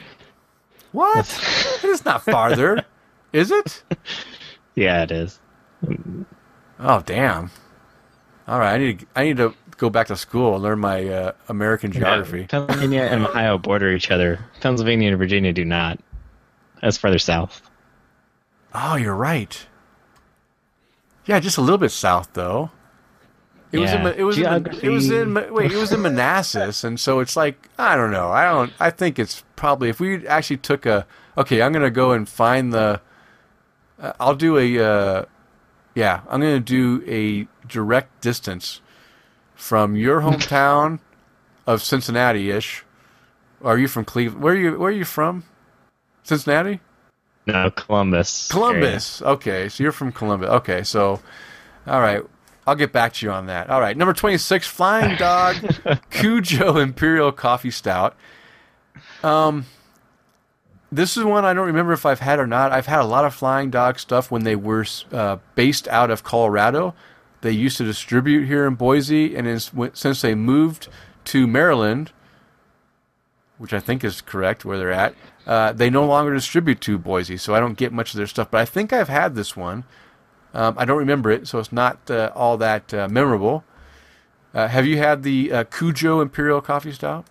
A: What? it's not farther. Is it?
B: Yeah, it is.
A: Oh damn! All right, I need to, I need to go back to school and learn my uh, American geography.
B: Pennsylvania and Ohio border each other. Pennsylvania and Virginia do not. That's further south.
A: Oh, you're right. Yeah, just a little bit south though. It was in it was in, it was in wait it was in Manassas, and so it's like I don't know. I don't. I think it's probably if we actually took a okay. I'm gonna go and find the. Uh, I'll do a. Uh, yeah, I'm gonna do a direct distance from your hometown of Cincinnati ish. Are you from Cleveland? Where are you? Where are you from? Cincinnati.
B: No, Columbus.
A: Columbus. Okay, so you're from Columbus. Okay, so all right, I'll get back to you on that. All right, number twenty-six, Flying Dog Cujo Imperial Coffee Stout. Um, this is one I don't remember if I've had or not. I've had a lot of Flying Dog stuff when they were uh, based out of Colorado. They used to distribute here in Boise, and since they moved to Maryland, which I think is correct where they're at, uh, they no longer distribute to Boise, so I don't get much of their stuff. But I think I've had this one. Um, I don't remember it, so it's not uh, all that uh, memorable. Uh, have you had the uh, Cujo Imperial Coffee Stout?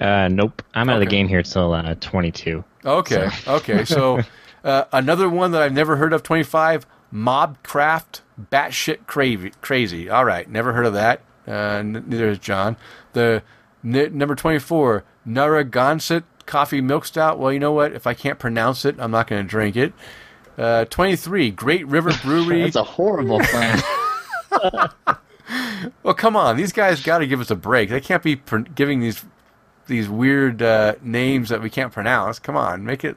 B: Uh, nope. I'm out of the game here till uh, 22.
A: Okay, okay. So uh, another one that I've never heard of, 25, Mobcraft Batshit Crazy. Crazy. All right, never heard of that. Uh, n- neither has John. The n- number 24, Narragansett Coffee Milk Stout. Well, you know what? If I can't pronounce it, I'm not going to drink it. Uh, 23, Great River Brewery.
B: That's a horrible plan.
A: Well, come on, these guys got to give us a break. They can't be pr- giving these these weird uh, names that we can't pronounce. Come on, make it.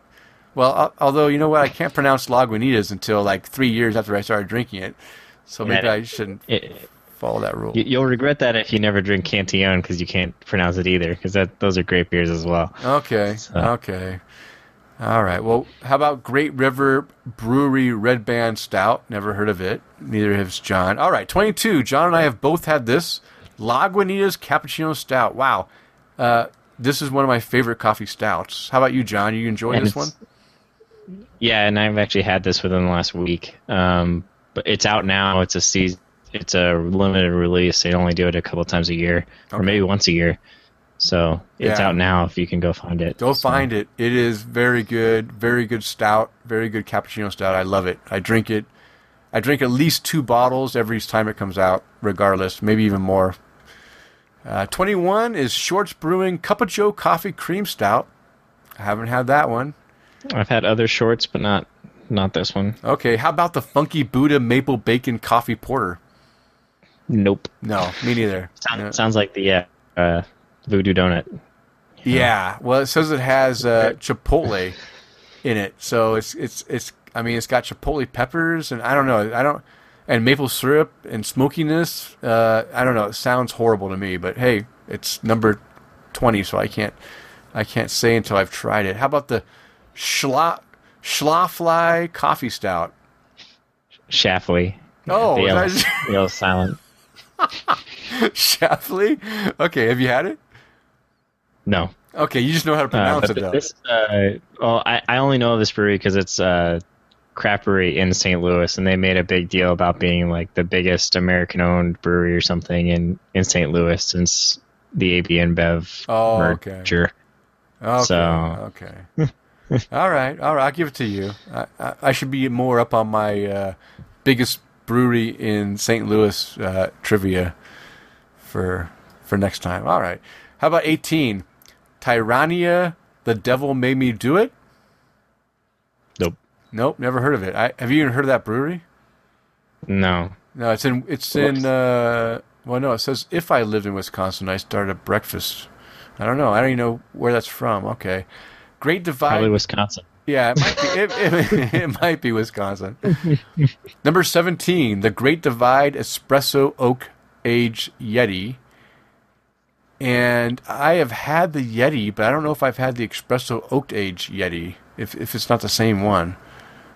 A: Well, al- although you know what, I can't pronounce Lagunitas until like three years after I started drinking it, so maybe
B: Yeah.
A: I shouldn't
B: It-
A: follow that rule.
B: you- you'll regret that if you never drink Cantillon because you can't pronounce it either. Because that those are great beers as well.
A: Okay,
B: So-
A: okay, all right. Well, how about Great River Brewery Red Band Stout? Never heard of it. Neither has John. All right, twenty-two. John and I have both had this Lagunitas Cappuccino Stout. Wow. Uh, this is one of my favorite coffee stouts. How about you, John? You enjoying
B: And
A: this one?
B: Yeah, and I've actually had this within the last week. Um, but it's out now. It's a season. It's a limited release. They only do it a couple times a year, or maybe once a year. So it's
A: Yeah.
B: out now if you can go find it.
A: Go
B: So-
A: find it. It is very good, very good stout, very good cappuccino stout. I love it. I drink it. I drink at least two bottles every time it comes out, regardless, maybe even more. Uh, 21 is Shorts Brewing Cup of Joe Coffee Cream Stout. I haven't had that one.
B: I've had other shorts, but not not this one.
A: Okay, how about the Funky Buddha Maple Bacon Coffee Porter?
B: Nope.
A: No, me neither.
B: Sounds,
A: Yeah.
B: sounds like the uh, uh, voodoo donut.
A: Yeah, well, it says it has uh, chipotle in it, so it's it's it's. I mean, it's got chipotle peppers, and I don't know, I don't, and maple syrup and smokiness. Uh, I don't know. It sounds horrible to me, but hey, it's number twenty, so I can't I can't say until I've tried it. How about the schla Schlafly Coffee Stout?
B: Shaftly.
A: Oh,
B: the L, silent.
A: Schlafly. Okay, have you had it?
B: No.
A: Okay, you just know how to
B: Uh,
A: pronounce
B: but
A: it though.
B: this, uh, well, I, I only know this brewery because it's a craft brewery in St. Louis, and they made a big deal about being like the biggest American-owned brewery or something in, in St. Louis since the AB InBev
A: Oh, okay.
B: merger.
A: Okay.
B: So-
A: Okay. all right. All right. I'll give it to you. I, I, I should be more up on my uh, biggest brewery in St. Louis uh, trivia for for next time. All right. How about 18? Tyranena, the devil made me do it?
B: Nope.
A: Nope, never heard of it. I, have you even heard of that brewery?
B: No.
A: No, it's in it's in uh well no, it says if I lived in Wisconsin I'd start a breakfast. I don't know. I don't even know where that's from. Okay. Great Divide.
B: Probably Wisconsin.
A: Yeah, it might be. It, it, it might be Wisconsin. Number seventeen, the Great Divide Espresso Oak Age Yeti. And I have had the Yeti, but I don't know if I've had the Espresso Oak Age Yeti. If if it's not the same one.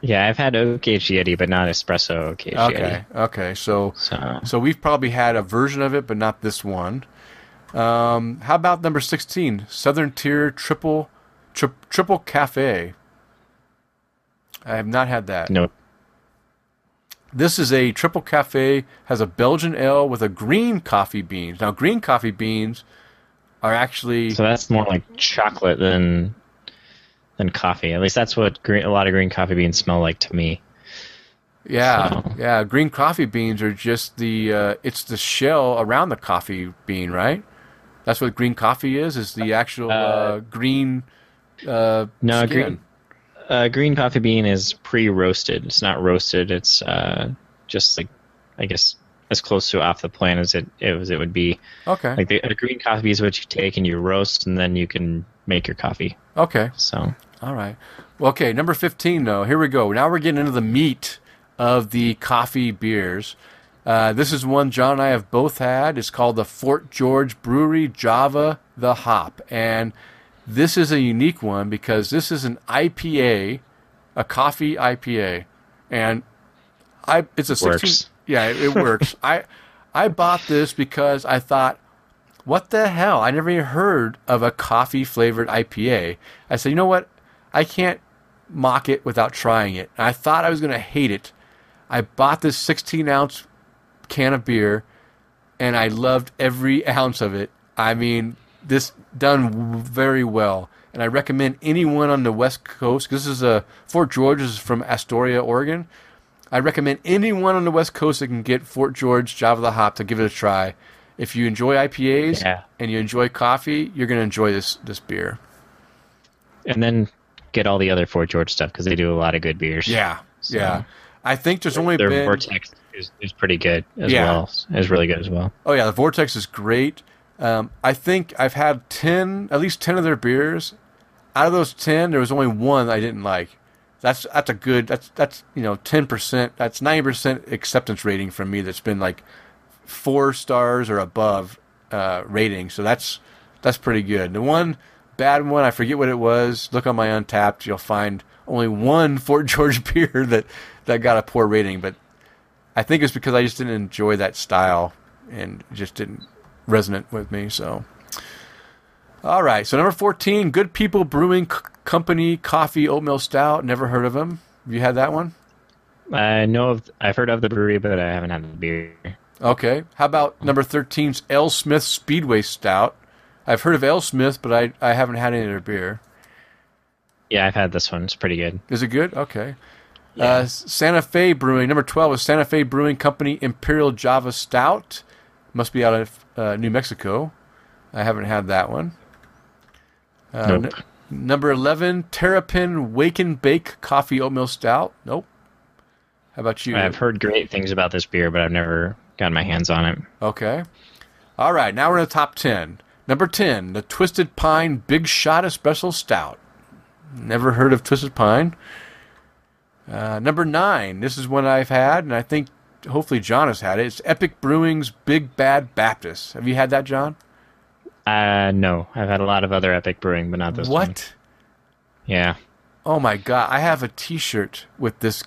B: Yeah, I've had Oak Age Yeti, but not Espresso Oak Age
A: Okay.
B: Yeti.
A: Okay. So
B: So
A: so we've probably had a version of it, but not this one. Um, how about number sixteen, Southern Tier Triple tri- Triple Cafe? I have not had that.
B: Nope.
A: This is a triple cafe, has a Belgian ale with a green coffee beans. Now, green coffee beans are actually
B: So that's more like chocolate than than coffee. At least that's what green, a lot of green coffee beans smell like to me.
A: yeah,
B: so-
A: yeah. Green coffee beans are just the uh, it's the shell around the coffee bean, right? That's what green coffee is. Is the actual uh,
B: Uh,
A: green uh,
B: No,
A: skin.
B: green uh, green coffee bean is pre-roasted. It's not roasted. It's uh, just like I guess as close to off the plant as it as it would be.
A: Okay,
B: Like the, a green coffee is what you take and you roast, and then you can make your coffee.
A: okay.
B: So
A: All right. Well, okay, number 15, though. Here we go. Now we're getting into the meat of the coffee beers. Uh, this is one John and I have both had. It's called the Fort George Brewery Java the Hop. And this is a unique one because this is an IPA, a coffee IPA. And I it's a 16
B: Works.
A: Yeah, it, it works. I I bought this because I thought what the hell? I never even heard of a coffee flavored IPA. I said, you know what? I can't mock it without trying it. And I thought I was going to hate it. I bought this 16 ounce can of beer and I loved every ounce of it. I mean, this done w- very well. And I recommend anyone on the West Coast. this is a Fort George is from Astoria, Oregon. I recommend anyone on the West Coast that can get Fort George Java the Hop to give it a try. If you enjoy IPAs
B: Yeah.
A: and you enjoy coffee, you're going to enjoy this this beer.
B: and then get all the other Fort George stuff because they do a lot of good beers.
A: Yeah,
B: So-
A: yeah. I think there's only
B: their
A: been
B: Vortex is, is pretty good as
A: Yeah.
B: well. Is really good as well.
A: Oh yeah, the Vortex is great. Um, I think I've had ten, at least ten of their beers. Out of those ten, there was only one I didn't like. That's that's a good. That's that's you know ten percent. That's ninety percent acceptance rating from me. That's been like four stars or above uh, rating. So that's that's pretty good. The one bad one, I forget what it was. Look on my Untappd, you'll find only one Fort George beer that that got a poor rating, but I think it's because I just didn't enjoy that style and just didn't resonate with me. So, all right. So number fourteen, Good People Brewing C- Company Coffee Oatmeal Stout. Never heard of them. Have you had that one?
B: I know of, I've heard of the brewery, but I haven't had the beer.
A: Okay. How about number 13's AleSmith Speedway Stout? I've heard of AleSmith, but I I haven't had any of their beer.
B: Yeah, I've had this one. It's pretty good.
A: Is it good? Okay. Uh, Santa Fe Brewing, number 12 is Santa Fe Brewing Company Imperial Java Stout. Must be out of uh, New Mexico. I haven't had that one. Uh,
B: Nope.
A: n- number 11, Terrapin Wake and Bake Coffee Oatmeal Stout. Nope. How about you?
B: I've heard great things about this beer, but I've never gotten my hands on it.
A: Okay. All right, now we're in the top 10. Number 10, the Twisted Pine Big Shot Espresso Stout. Never heard of Twisted Pine. Uh, number 9, this is one I've had, and I think hopefully John has had it. It's Epic Brewing's Big Bad Baptist. Have you had that, John?
B: Uh, no, I've had a lot of other epic brewing, but not this one.
A: what?
B: Yeah.
A: Oh my god, I have a T-shirt with this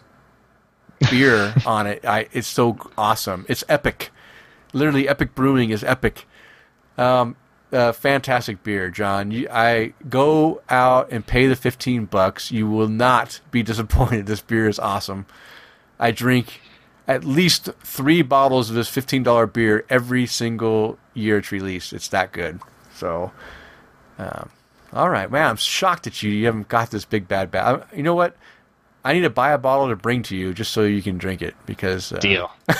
A: beer on it. I it's so awesome. It's epic. Literally, Epic Brewing is epic. Um, uh, fantastic beer, John. You, I go out and pay the fifteen bucks. You will not be disappointed. This beer is awesome. I drink at least three bottles of this fifteen dollar beer every single year it's released. It's that good. So. All right, man. I'm shocked at you. You haven't got this big bad bad. You know what? I need to buy a bottle to bring to you just so you can drink it because. Uh,
B: Deal.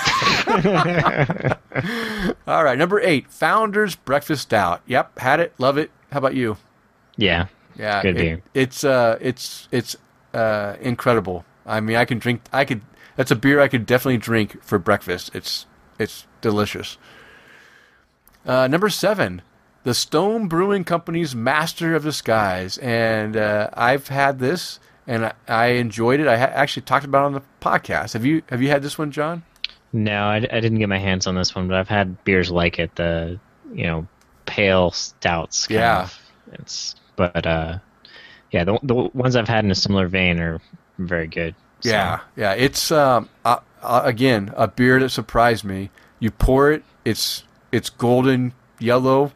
A: All right, number eight, Founders Breakfast Stout. Yep, had it, love it. How about you?
B: Yeah.
A: Yeah,
B: Good
A: it-
B: beer.
A: It's uh, it's it's uh, incredible. I mean, I can drink. I could. That's a beer I could definitely drink for breakfast. It's it's delicious. Uh, number seven, the Stone Brewing Company's Master of Disguise, and uh, I've had this and I, I enjoyed it. I ha- actually talked about it on the podcast. Have you Have you had this one, John?
B: No, I, I didn't get my hands on this one, but I've had beers like it. The you know pale stouts. kind
A: Yeah.
B: of. It's but uh, yeah, the the ones I've had in a similar vein are very good. So,
A: Yeah, yeah. It's um uh, uh, again a beer that surprised me. You pour it, it's it's golden yellow,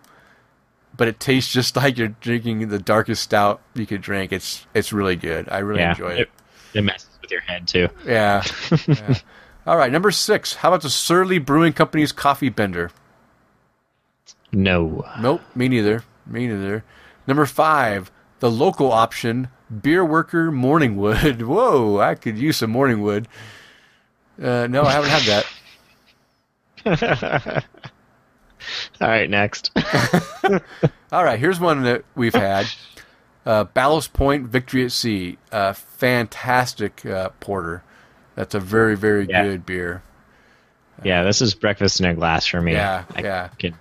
A: but it tastes just like you're drinking the darkest stout you could drink. It's it's really good. I really
B: yeah.
A: enjoy it.
B: It messes with your head too.
A: Yeah. yeah. All right, number six. How about the Surly Brewing Company's Coffee Bender?
B: No.
A: Nope, me neither. Me neither. Number five, the local option, Bierwerker Morningwood. Whoa, I could use some Morningwood. Uh, no, I haven't had
B: that. All right, next.
A: All right, here's one that we've had. Uh, Ballast Point Victory at Sea. Uh, fantastic uh, porter. That's a very, very yeah. good beer.
B: Yeah, this is breakfast in a glass for me.
A: Yeah, I yeah.
B: could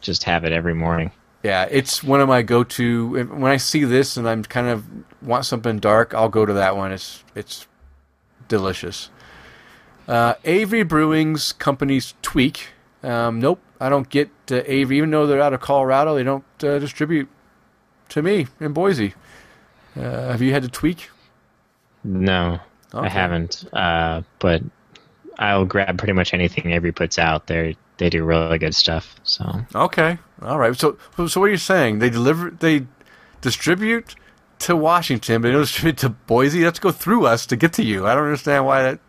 B: just have it every morning.
A: Yeah, it's one of my go-to. When I see this and I'm kind of want something dark, I'll go to that one. It's it's delicious. Uh, Avery Brewing's company's Tweak. Um, nope, I don't get uh, Avery. Even though they're out of Colorado, they don't uh, distribute to me in Boise. Uh, have you had to Tweak?
B: No, okay. I haven't. Uh, but I'll grab pretty much anything Avery puts out. They they do really good stuff. So
A: okay, all right. So so what are you saying? They deliver they distribute to Washington, but they don't distribute to Boise. Let's go through us to get to you. I don't understand why that.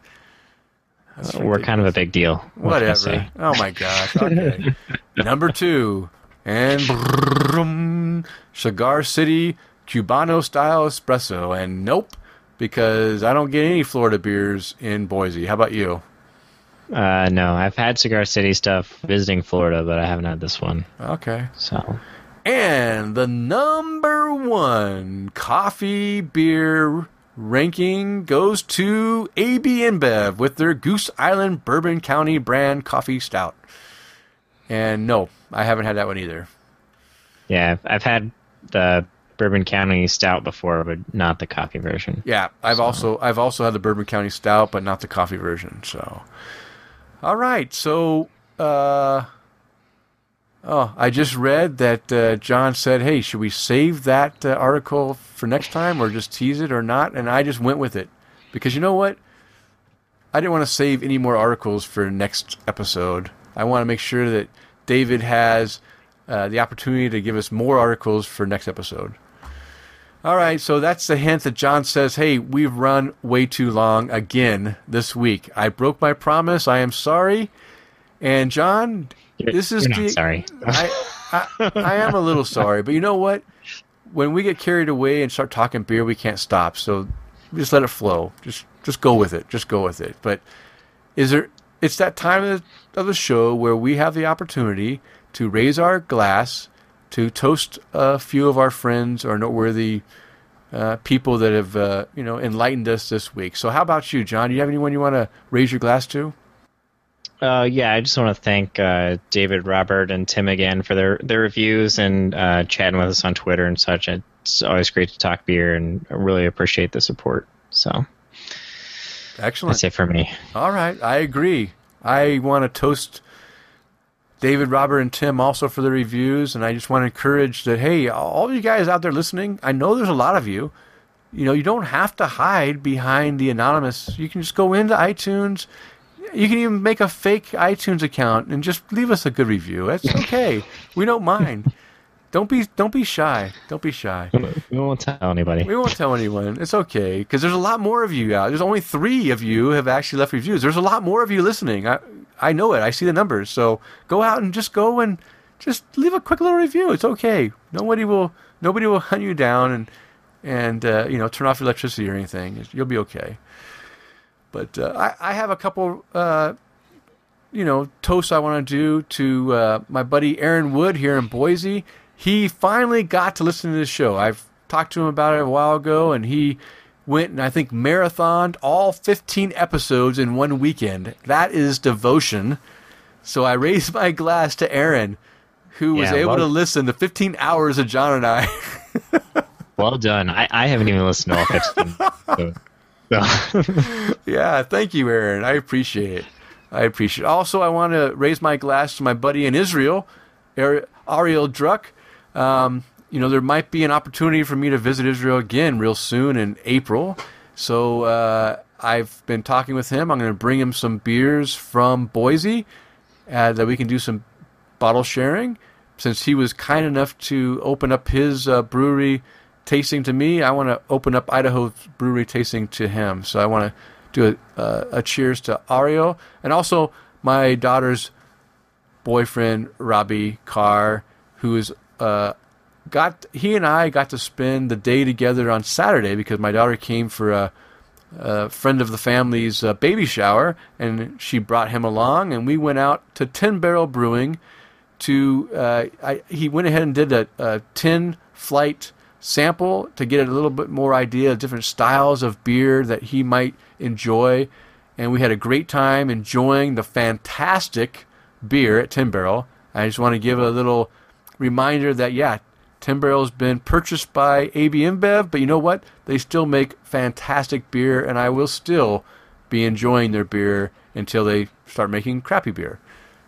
B: Uh, we're kind of a big deal.
A: Whatever. Oh my gosh. Okay. Number two, and brum, Cigar City Cubano style espresso, and nope, because I don't get any Florida beers in Boise. How about you?
B: Uh, no, I've had Cigar City stuff visiting Florida, but I haven't had this one.
A: Okay.
B: So.
A: And the number one coffee beer ranking goes to AB InBev with their Goose Island Bourbon County brand coffee stout. And no, I haven't had that one either.
B: Yeah, I've had the Bourbon County Stout before, but not the coffee version.
A: Yeah, I've so. also I've also had the Bourbon County Stout, but not the coffee version. So, all right. So, uh, oh, I just read that uh, John said, "Hey, should we save that uh, article for next time, or just tease it, or not?" And I just went with it because you know what? I didn't want to save any more articles for next episode. I want to make sure that David has uh, the opportunity to give us more articles for next episode. All right, so that's the hint that John says, "Hey, we've run way too long again this week. I broke my promise. I am sorry." And John,
B: you're,
A: this is
B: the, sorry.
A: I, I, I am a little sorry, but you know what? When we get carried away and start talking beer, we can't stop. So just let it flow. Just just go with it. Just go with it. But is there? It's that time of the, of the show where we have the opportunity to raise our glass to toast a few of our friends or noteworthy uh, people that have uh, you know enlightened us this week. So, how about you, John? Do you have anyone you want to raise your glass to?
B: Uh, yeah, I just want to thank uh, David, Robert, and Tim again for their their reviews and uh, chatting with us on Twitter and such. It's always great to talk beer, and I really appreciate the support. So,
A: excellent.
B: That's it for me.
A: All right, I agree. I want to toast David, Robert, and Tim also for the reviews. And I just want to encourage that, hey, all you guys out there listening, I know there's a lot of you. You know, you don't have to hide behind the anonymous. You can just go into iTunes. You can even make a fake iTunes account and just leave us a good review. That's okay. we don't mind. Don't be don't be shy. Don't be shy.
B: We won't tell anybody.
A: We won't tell anyone. It's okay because there's a lot more of you out. There's only three of you have actually left reviews. There's a lot more of you listening. I, I know it. I see the numbers. So go out and just go and just leave a quick little review. It's okay. Nobody will nobody will hunt you down and and uh, you know turn off your electricity or anything. You'll be okay. But uh, I, I have a couple uh, you know toasts I want to do to uh, my buddy Aaron Wood here in Boise. He finally got to listen to this show. I've talked to him about it a while ago, and he went and I think marathoned all 15 episodes in one weekend. That is devotion. So I raised my glass to Aaron, who was yeah, able well, to listen to 15 hours of John and I.
B: well done. I, I haven't even listened to all 15.
A: So. yeah, thank you, Aaron. I appreciate it. I appreciate it. Also, I want to raise my glass to my buddy in Israel, Ariel Druck. Um, you know, there might be an opportunity for me to visit Israel again real soon in April. So uh, I've been talking with him. I'm going to bring him some beers from Boise uh, that we can do some bottle sharing. Since he was kind enough to open up his uh, brewery tasting to me, I want to open up Idaho brewery tasting to him. So I want to do a, a cheers to Ario and also my daughter's boyfriend Robbie Carr, who is uh, got he and I got to spend the day together on Saturday because my daughter came for a, a friend of the family's uh, baby shower, and she brought him along, and we went out to Ten Barrel Brewing. To uh, I, he went ahead and did a, a ten flight sample to get a little bit more idea of different styles of beer that he might enjoy. And we had a great time enjoying the fantastic beer at Ten Barrel. I just want to give a little reminder that, yeah, Ten Barrel's been purchased by AB InBev, but you know what? They still make fantastic beer, and I will still be enjoying their beer until they start making crappy beer.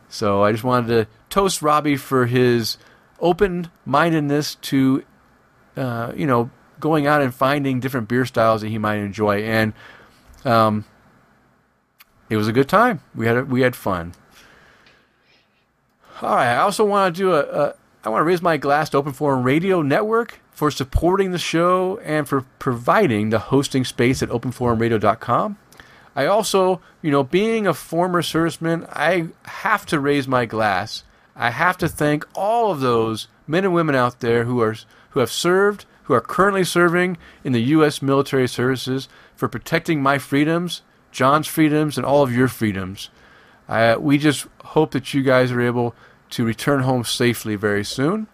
A: So I just wanted to toast Robbie for his open mindedness to uh, you know, going out and finding different beer styles that he might enjoy, and um, it was a good time. We had a, we had fun. All right. I also want to do a I want to raise my glass to Open Forum Radio Network for supporting the show and for providing the hosting space at openforumradio.com. I also, you know, being a former serviceman, I have to raise my glass. I have to thank all of those men and women out there who are who have served, who are currently serving in the U.S. military services for protecting my freedoms, John's freedoms, and all of your freedoms. We just hope that you guys are able to return home safely very soon.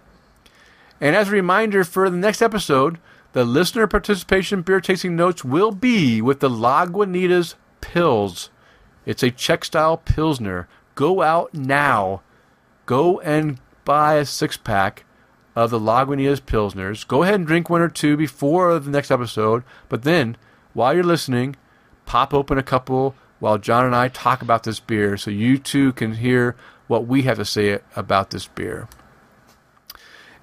A: And as a reminder for the next episode, the listener participation beer tasting notes will be with the Lagunitas Pils. It's a Czech style Pilsner. Go out now. Go and buy a six pack of the Lagunitas Pilsners. Go ahead and drink one or two before the next episode, but then, while you're listening, pop open a couple while John and I talk about this beer so you too can hear what we have to say about this beer.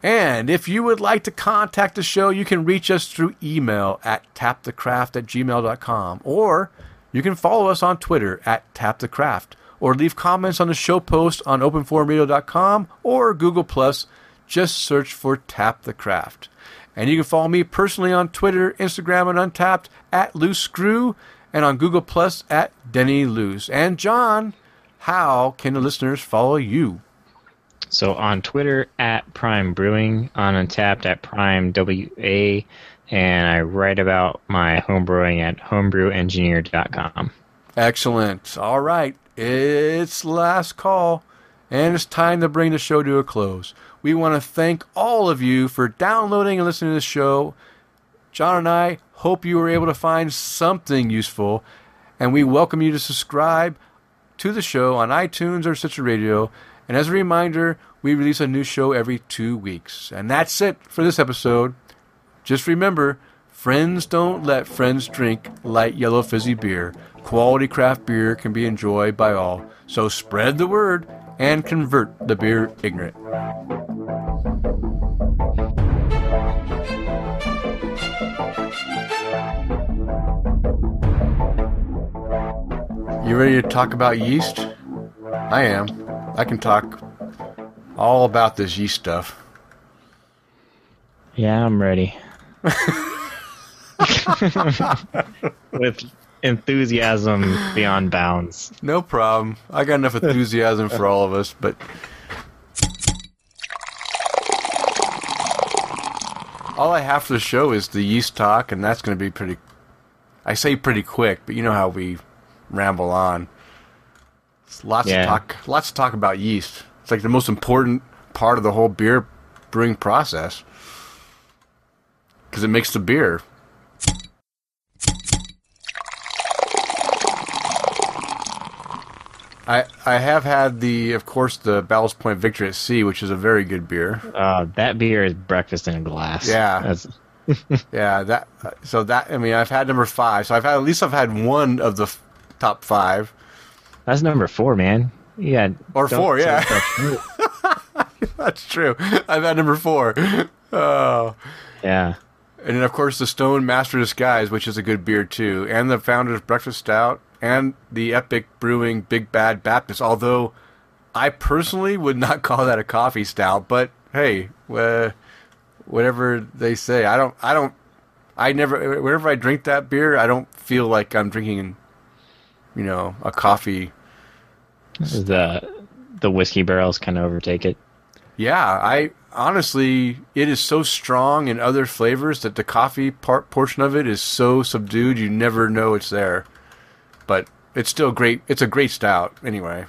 A: And if you would like to contact the show, you can reach us through email at tapthecraft at gmail.com or you can follow us on Twitter at tapthecraft or leave comments on the show post on openforumradio.com or Google Plus just search for Tap the Craft. And you can follow me personally on Twitter, Instagram, and Untappd at Loose Screw, and on Google Plus at Denny Loose. And John, how can the listeners follow you?
B: So on Twitter at Prime Brewing, on Untappd at Prime WA, and I write about my homebrewing at homebrewengineer.com.
A: Excellent. All right. It's last call, and it's time to bring the show to a close. We want to thank all of you for downloading and listening to the show. John and I hope you were able to find something useful, and we welcome you to subscribe to the show on iTunes or Stitcher Radio. And as a reminder, we release a new show every two weeks. And that's it for this episode. Just remember, friends don't let friends drink light yellow fizzy beer. Quality craft beer can be enjoyed by all. So spread the word and convert the beer ignorant. You ready to talk about yeast? I am. I can talk all about this yeast stuff.
B: Yeah, I'm ready. With enthusiasm beyond bounds.
A: No problem. I got enough enthusiasm for all of us, but all I have for the show is the yeast talk, and that's going to be pretty. I say pretty quick, but you know how we ramble on. It's lots
B: Yeah.
A: of talk. Lots to talk about yeast. It's like the most important part of the whole beer brewing process because it makes the beer. I I have had the, of course, the Ballast Point Victory at Sea, which is a very good beer.
B: Uh, that beer is breakfast in a glass.
A: Yeah. Yeah, that. So that I mean, I've had number five. So I've had at least I've had one of the top five
B: that's number four, man. Yeah.
A: or four. Yeah, that's true. I've had number four. Oh,
B: yeah.
A: and then of course the Stone Master Disguise, which is a good beer too, and the Founder's Breakfast Stout, and the Epic Brewing Big Bad Baptist. Although I personally would not call that a coffee stout, but hey, uh, whatever they say. I don't. I don't. I never. Whenever I drink that beer, I don't feel like I'm drinking, you know, a coffee.
B: The the whiskey barrels kind of overtake it.
A: Yeah, I honestly, it is so strong in other flavors that the coffee part portion of it is so subdued you never know it's there. But it's still great. It's a great stout anyway.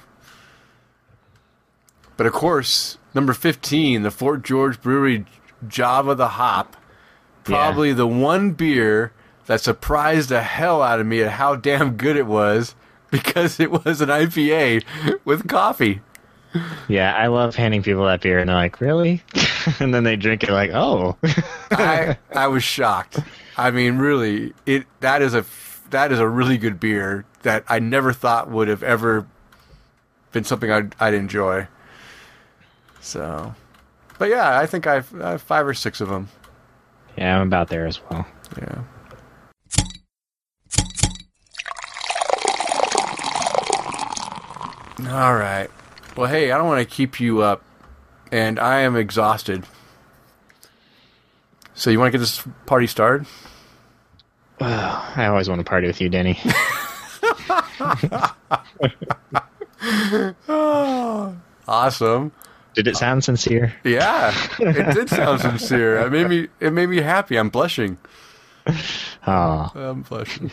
A: But of course, number 15, the Fort George Brewery Java the Hop, probably the one beer that surprised the hell out of me at how damn good it was because it was an IPA with coffee.
B: Yeah, I love handing people that beer and they're like, "Really?" and then they drink it like, "Oh."
A: I I was shocked. I mean, really, it that is a that is a really good beer that I never thought would have ever been something I'd I'd enjoy. So, but yeah, I think I've, I have five or six of them.
B: yeah, I'm about there as well.
A: Yeah. All right. Well, hey, I don't want to keep you up, and I am exhausted. So you want to get this party started?
B: I always want to party with you, Denny.
A: Awesome.
B: Did it sound sincere?
A: Yeah, it did sound sincere. It made me. It made me happy. I'm blushing.
B: Oh,
A: I'm blushing.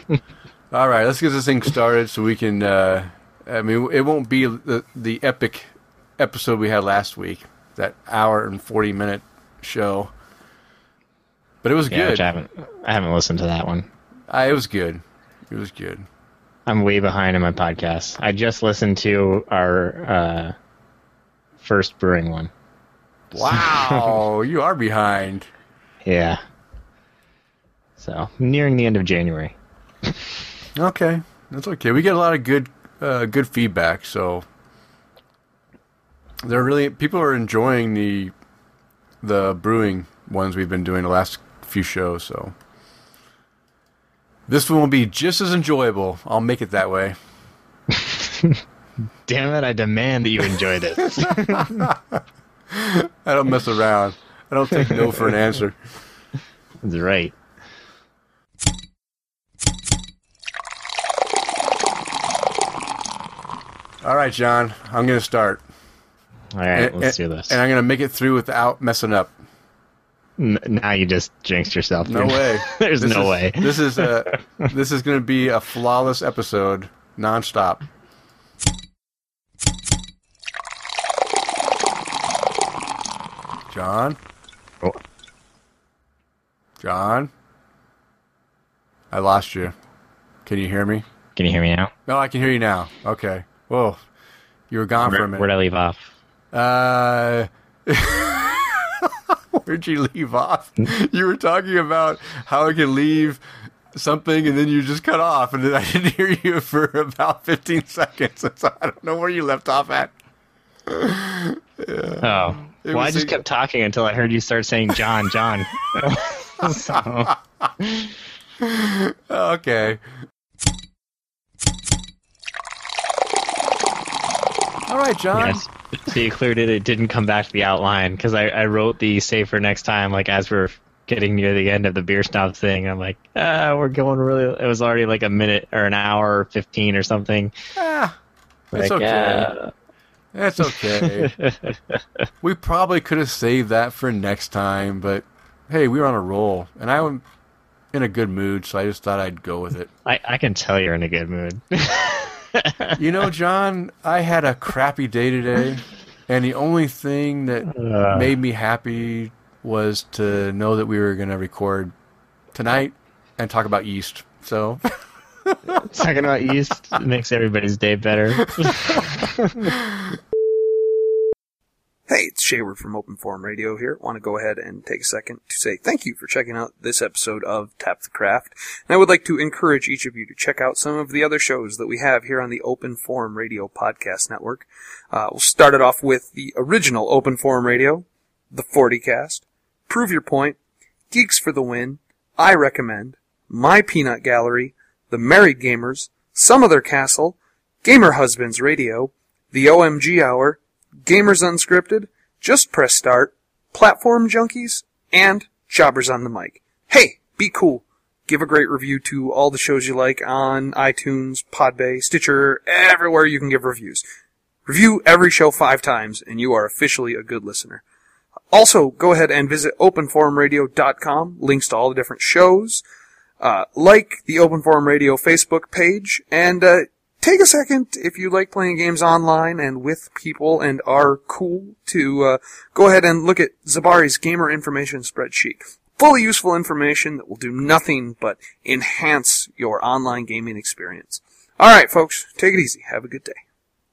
A: All right, let's get this thing started so we can. Uh, I mean, it won't be the the epic episode we had last week, that hour and forty minute show. But it was
B: yeah,
A: good.
B: I haven't. I haven't listened to that one.
A: Uh, it was good. It was good.
B: I'm way behind in my podcast. I just listened to our uh, first brewing one.
A: Wow, you are behind.
B: Yeah. So nearing the end of January.
A: Okay, that's okay. We get a lot of good, uh, good feedback. So they're really people are enjoying the the brewing ones we've been doing the last few shows. So this one will be just as enjoyable. I'll make it that way.
B: Damn it! I demand that you enjoy this.
A: I don't mess around. I don't take no for an answer.
B: That's right.
A: All right, John. I'm going to start.
B: All right,
A: And-
B: let's
A: and-
B: do this.
A: And I'm going to make it through without messing up.
B: N- now you just jinxed yourself.
A: No way.
B: There's
A: This
B: no
A: is-
B: way.
A: This is a this is going to be a flawless episode, nonstop. John,
B: Oh,
A: John, I lost you. Can you hear me?
B: can you hear me now?
A: No, I can hear you now. Okay. Whoa, you were gone for a
B: Where,
A: minute.
B: where'd I leave off?
A: Uh, where'd you leave off? You were talking about how I can leave something, and then you just cut off, and then I didn't hear you for about 15 seconds. So I don't know where you left off at.
B: Oh,
A: It
B: well, I just
A: a-
B: kept talking until I heard you start saying John, John. so,
A: Okay. All right, John.
B: yes. So you cleared it. It didn't come back to the outline because I, I wrote the save for next time. Like as we're getting near the end of the beer snob thing, I'm like, ah, we're going really. It was already like a minute or an hour or fifteen or something.
A: Ah,
B: Like,
A: it's okay.
B: uh,
A: It's okay. we probably could have saved that for next time, but hey, we were on a roll, and I'm in a good mood, so I just thought I'd go with it.
B: I, I can tell you're in a good mood.
A: You know, John, I had a crappy day today, and the only thing that
B: Uh.
A: made me happy was to know that we were going to record tonight and talk about yeast. So,
B: Talking about yeast makes everybody's day better.
C: Hey, it's Shaver from Open Forum Radio here. Want to go ahead and take a second to say thank you for checking out this episode of Tap the Craft. And I would like to encourage each of you to check out some of the other shows that we have here on the Open Forum Radio Podcast Network. Uh, we'll start it off with the original Open Forum Radio, the 40 Cast, Prove Your Point, Geeks for the Win, I Recommend, My Peanut Gallery, The Married Gamers, Some Other Castle, Gamer Husbands Radio, The OMG Hour, Gamers Unscripted, Just Press Start, Platform Junkies, and Jobbers on the Mic. Hey, be cool. Give a great review to all the shows you like on iTunes, Podbay, Stitcher, everywhere you can give reviews. Review every show five times, and you are officially a good listener. Also, go ahead and visit openforumradio.com. Links to all the different shows. Uh, like the Open Forum Radio Facebook page, and uh, take a second if you like playing games online and with people and are cool to uh, go ahead and look at Zabari's gamer information spreadsheet. Fully useful information that will do nothing but enhance your online gaming experience. All right, folks, take it easy. Have a good day.